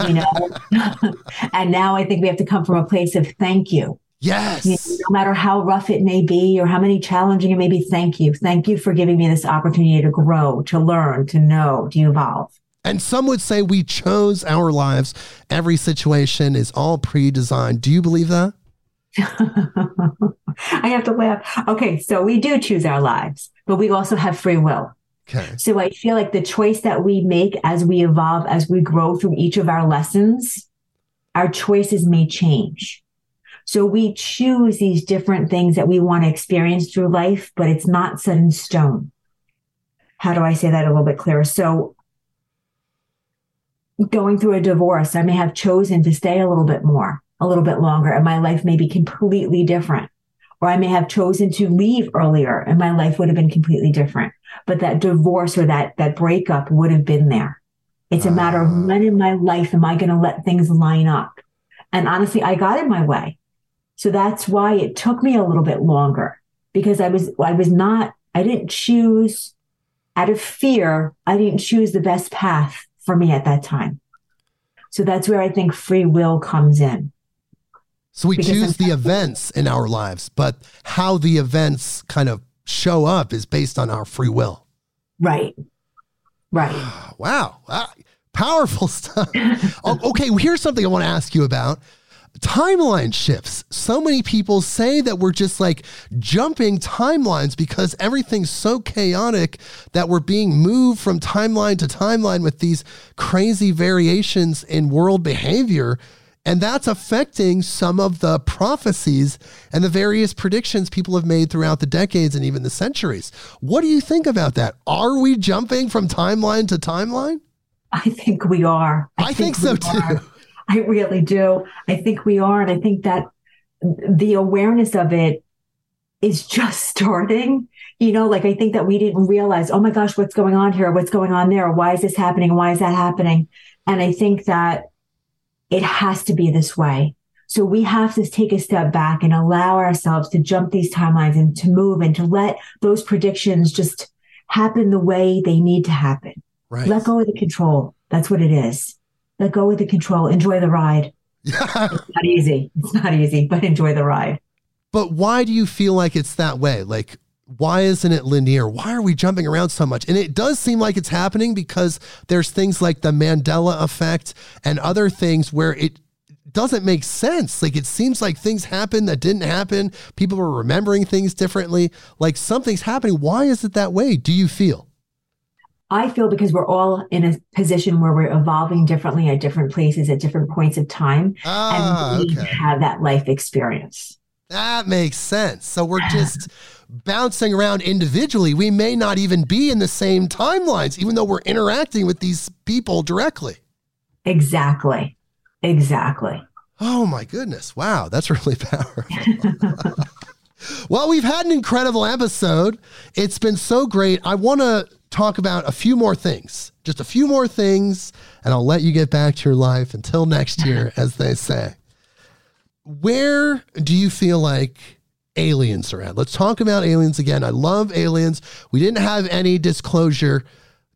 you know? [laughs] [laughs] and now I think we have to come from a place of thank you. Yes. You know, no matter how rough it may be or how many challenging it may be, thank you. Thank you for giving me this opportunity to grow, to learn, to know, to evolve. And some would say we chose our lives. Every situation is all pre designed. Do you believe that? [laughs] I have to laugh. Okay, so we do choose our lives, but we also have free will. Okay. So I feel like the choice that we make as we evolve, as we grow through each of our lessons, our choices may change. So we choose these different things that we want to experience through life, but it's not set in stone. How do I say that a little bit clearer? So going through a divorce, I may have chosen to stay a little bit more, a little bit longer, and my life may be completely different. Or I may have chosen to leave earlier and my life would have been completely different but that divorce or that that breakup would have been there. It's a matter of Ah. when in my life am I going to let things line up? And honestly, I got in my way. So that's why it took me a little bit longer because I was I was not I didn't choose out of fear, I didn't choose the best path for me at that time. So that's where I think free will comes in. So we Because choose the events in our lives, but how the events kind of show up is based on our free will. Right. Right. [sighs] Wow. Ah, Powerful [laughs] stuff. Oh, okay, well, here's something I want to ask you about. Timeline shifts. So many people say that we're just like jumping timelines because everything's so chaotic that we're being moved from timeline to timeline with these crazy variations in world behavior. And that's affecting some of the prophecies and the various predictions people have made throughout the decades and even the centuries. What do you think about that? Are we jumping from timeline to timeline? I think we are. I think so too. are. I really do. I think we are. And I think that the awareness of it is just [laughs] starting. You know, like I think that we didn't realize, oh my gosh, what's going on here? What's going on there? Why is this happening? Why is that happening? And I think that it has to be this way. So we have to take a step back and allow ourselves to jump these timelines and to move and to let those predictions just happen the way they need to happen. Right. Let go of the control. That's what it is. Let go of the control. Enjoy the ride. [laughs] It's not easy. It's not easy, but enjoy the ride. But why do you feel like it's that way? Like, why isn't it linear? Why are we jumping around so much? And it does seem like it's happening because there's things like the Mandela effect and other things where it doesn't make sense. Like, it seems like things happen that didn't happen. People are remembering things differently. Like, something's happening. Why is it that way? Do you feel? I feel because we're all in a position where we're evolving differently at different places at different points of time. Ah, and we okay. have that life experience. That makes sense. So we're just bouncing around individually. We may not even be in the same timelines, even though we're interacting with these people directly. Exactly. Exactly. Oh my goodness. Wow. That's [laughs] really powerful. [laughs] well, we've had an incredible episode. It's been so great. I want to talk about a few more things, just a few more things, and I'll let you get back to your life until next year, [laughs] as they say. Where do you feel like aliens are at? Let's talk about aliens again. I love aliens. We didn't have any disclosure.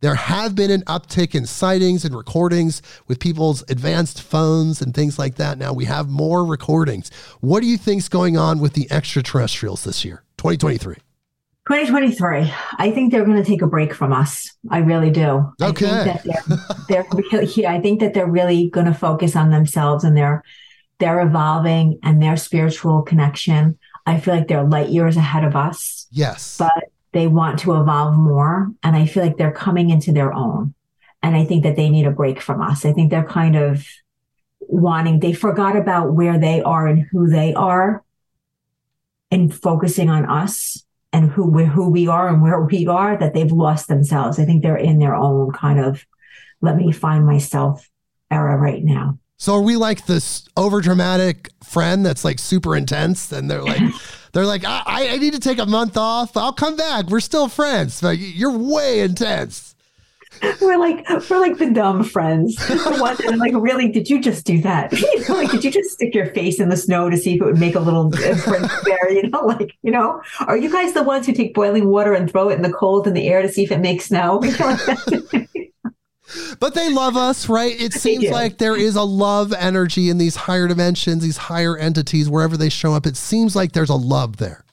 There have been an uptick in sightings and recordings with people's advanced phones and things like that. Now we have more recordings. What do you think's going on with the extraterrestrials this year, 2023? 2023. I think they're going to take a break from us. I really do. Okay. I think that they're, they're really, [laughs] yeah, I think that they're really going to focus on themselves and their their evolving and their spiritual connection. I feel like they're light years ahead of us, Yes. but they want to evolve more. And I feel like they're coming into their own. And I think that they need a break from us. I think they're kind of wanting, they forgot about where they are and who they are and focusing on us and who we who we are and where we are that they've lost themselves. I think they're in their own kind of let me find myself era right now. So are we like this over dramatic friend that's like super intense and they're like [laughs] they're like I, I need to take a month off. I'll come back. We're still friends. But you're way intense. [laughs] We're like we're like the dumb friends. [laughs] The ones that like, really, did you just do that? [laughs] You know, like, did you just stick your face in the snow to see if it would make a little uh, difference there? You know, like, you know, are you guys the ones who take boiling water and throw it in the cold in the air to see if it makes snow? You know, like. But they love us, right? It seems like there is a love energy in these higher dimensions, these higher entities, wherever they show up. It seems like there's a love there.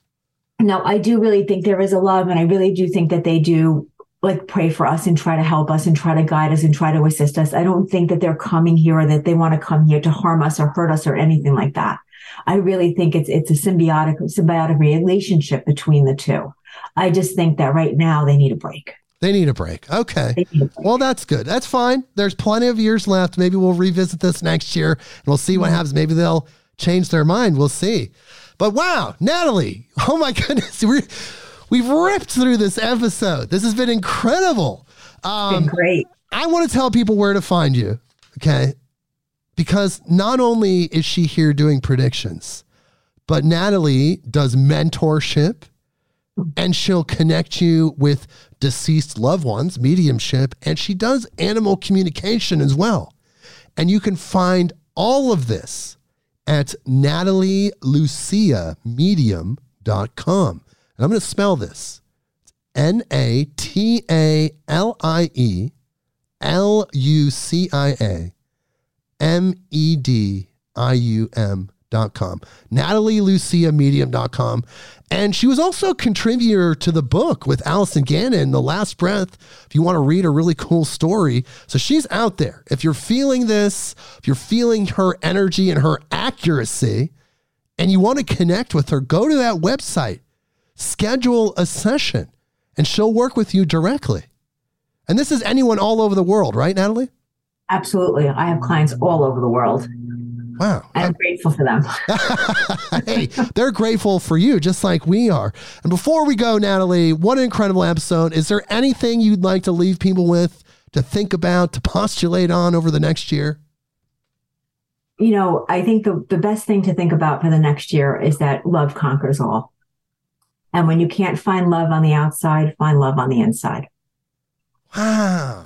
No, I do really think there is a love, and I really do think that they do like pray for us and try to help us and try to guide us and try to assist us. I don't think that they're coming here or that they want to come here to harm us or hurt us or anything like that. I really think it's it's a symbiotic symbiotic relationship between the two. I just think that right now they need a break. They need a break. Okay. A break. Well, that's good. That's fine. There's plenty of years left. Maybe we'll revisit this next year and we'll see what happens. Maybe they'll change their mind. We'll see. But wow, Natalie, [laughs] oh my goodness, we're, we've ripped through this episode. This has been incredible. Um, been great. I want to tell people where to find you, okay? Because not only is she here doing predictions, but Natalie does mentorship and she'll connect you with deceased loved ones, mediumship, and she does animal communication as well. And you can find all of this at natalieluciamedium.com. And I'm going to spell this N A T A L I E L U C I A M E D I U M dot com. Natalie Lucia Medium.com. And she was also a contributor to the book with Allison Gannon, The Last Breath, if you want to read a really cool story. So she's out there. If you're feeling this, if you're feeling her energy and her accuracy, and you want to connect with her, go to that website, schedule a session, and she'll work with you directly. And this is anyone all over the world, right, Natalie? Absolutely. I have clients all over the world. Wow. I'm grateful for them. [laughs] hey, they're grateful for you, just like we are. And before we go, Natalie, what an incredible episode. Is there anything you'd like to leave people with, to think about, to postulate on over the next year? you know, I think the, the best thing to think about for the next year is that love conquers all. And when you can't find love on the outside, find love on the inside. Wow.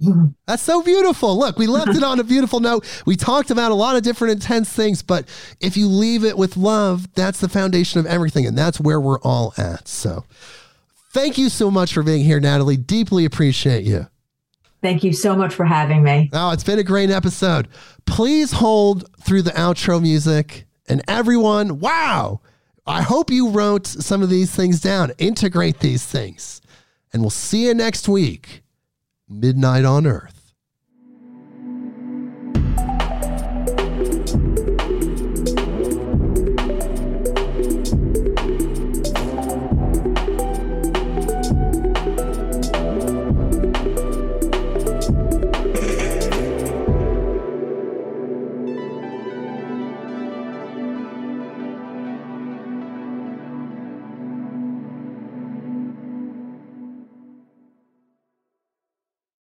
Mm-hmm. That's so beautiful. Look, we left it on a beautiful note. We talked about a lot of different intense things, but if you leave it with love, that's the foundation of everything. And that's where we're all at. So thank you so much for being here, Natalie. Deeply appreciate you. Thank you so much for having me. Oh, it's been a great episode. Please hold through the outro music. And everyone, wow, I hope you wrote some of these things down. Integrate these things. And we'll see you next week. Midnight on Earth.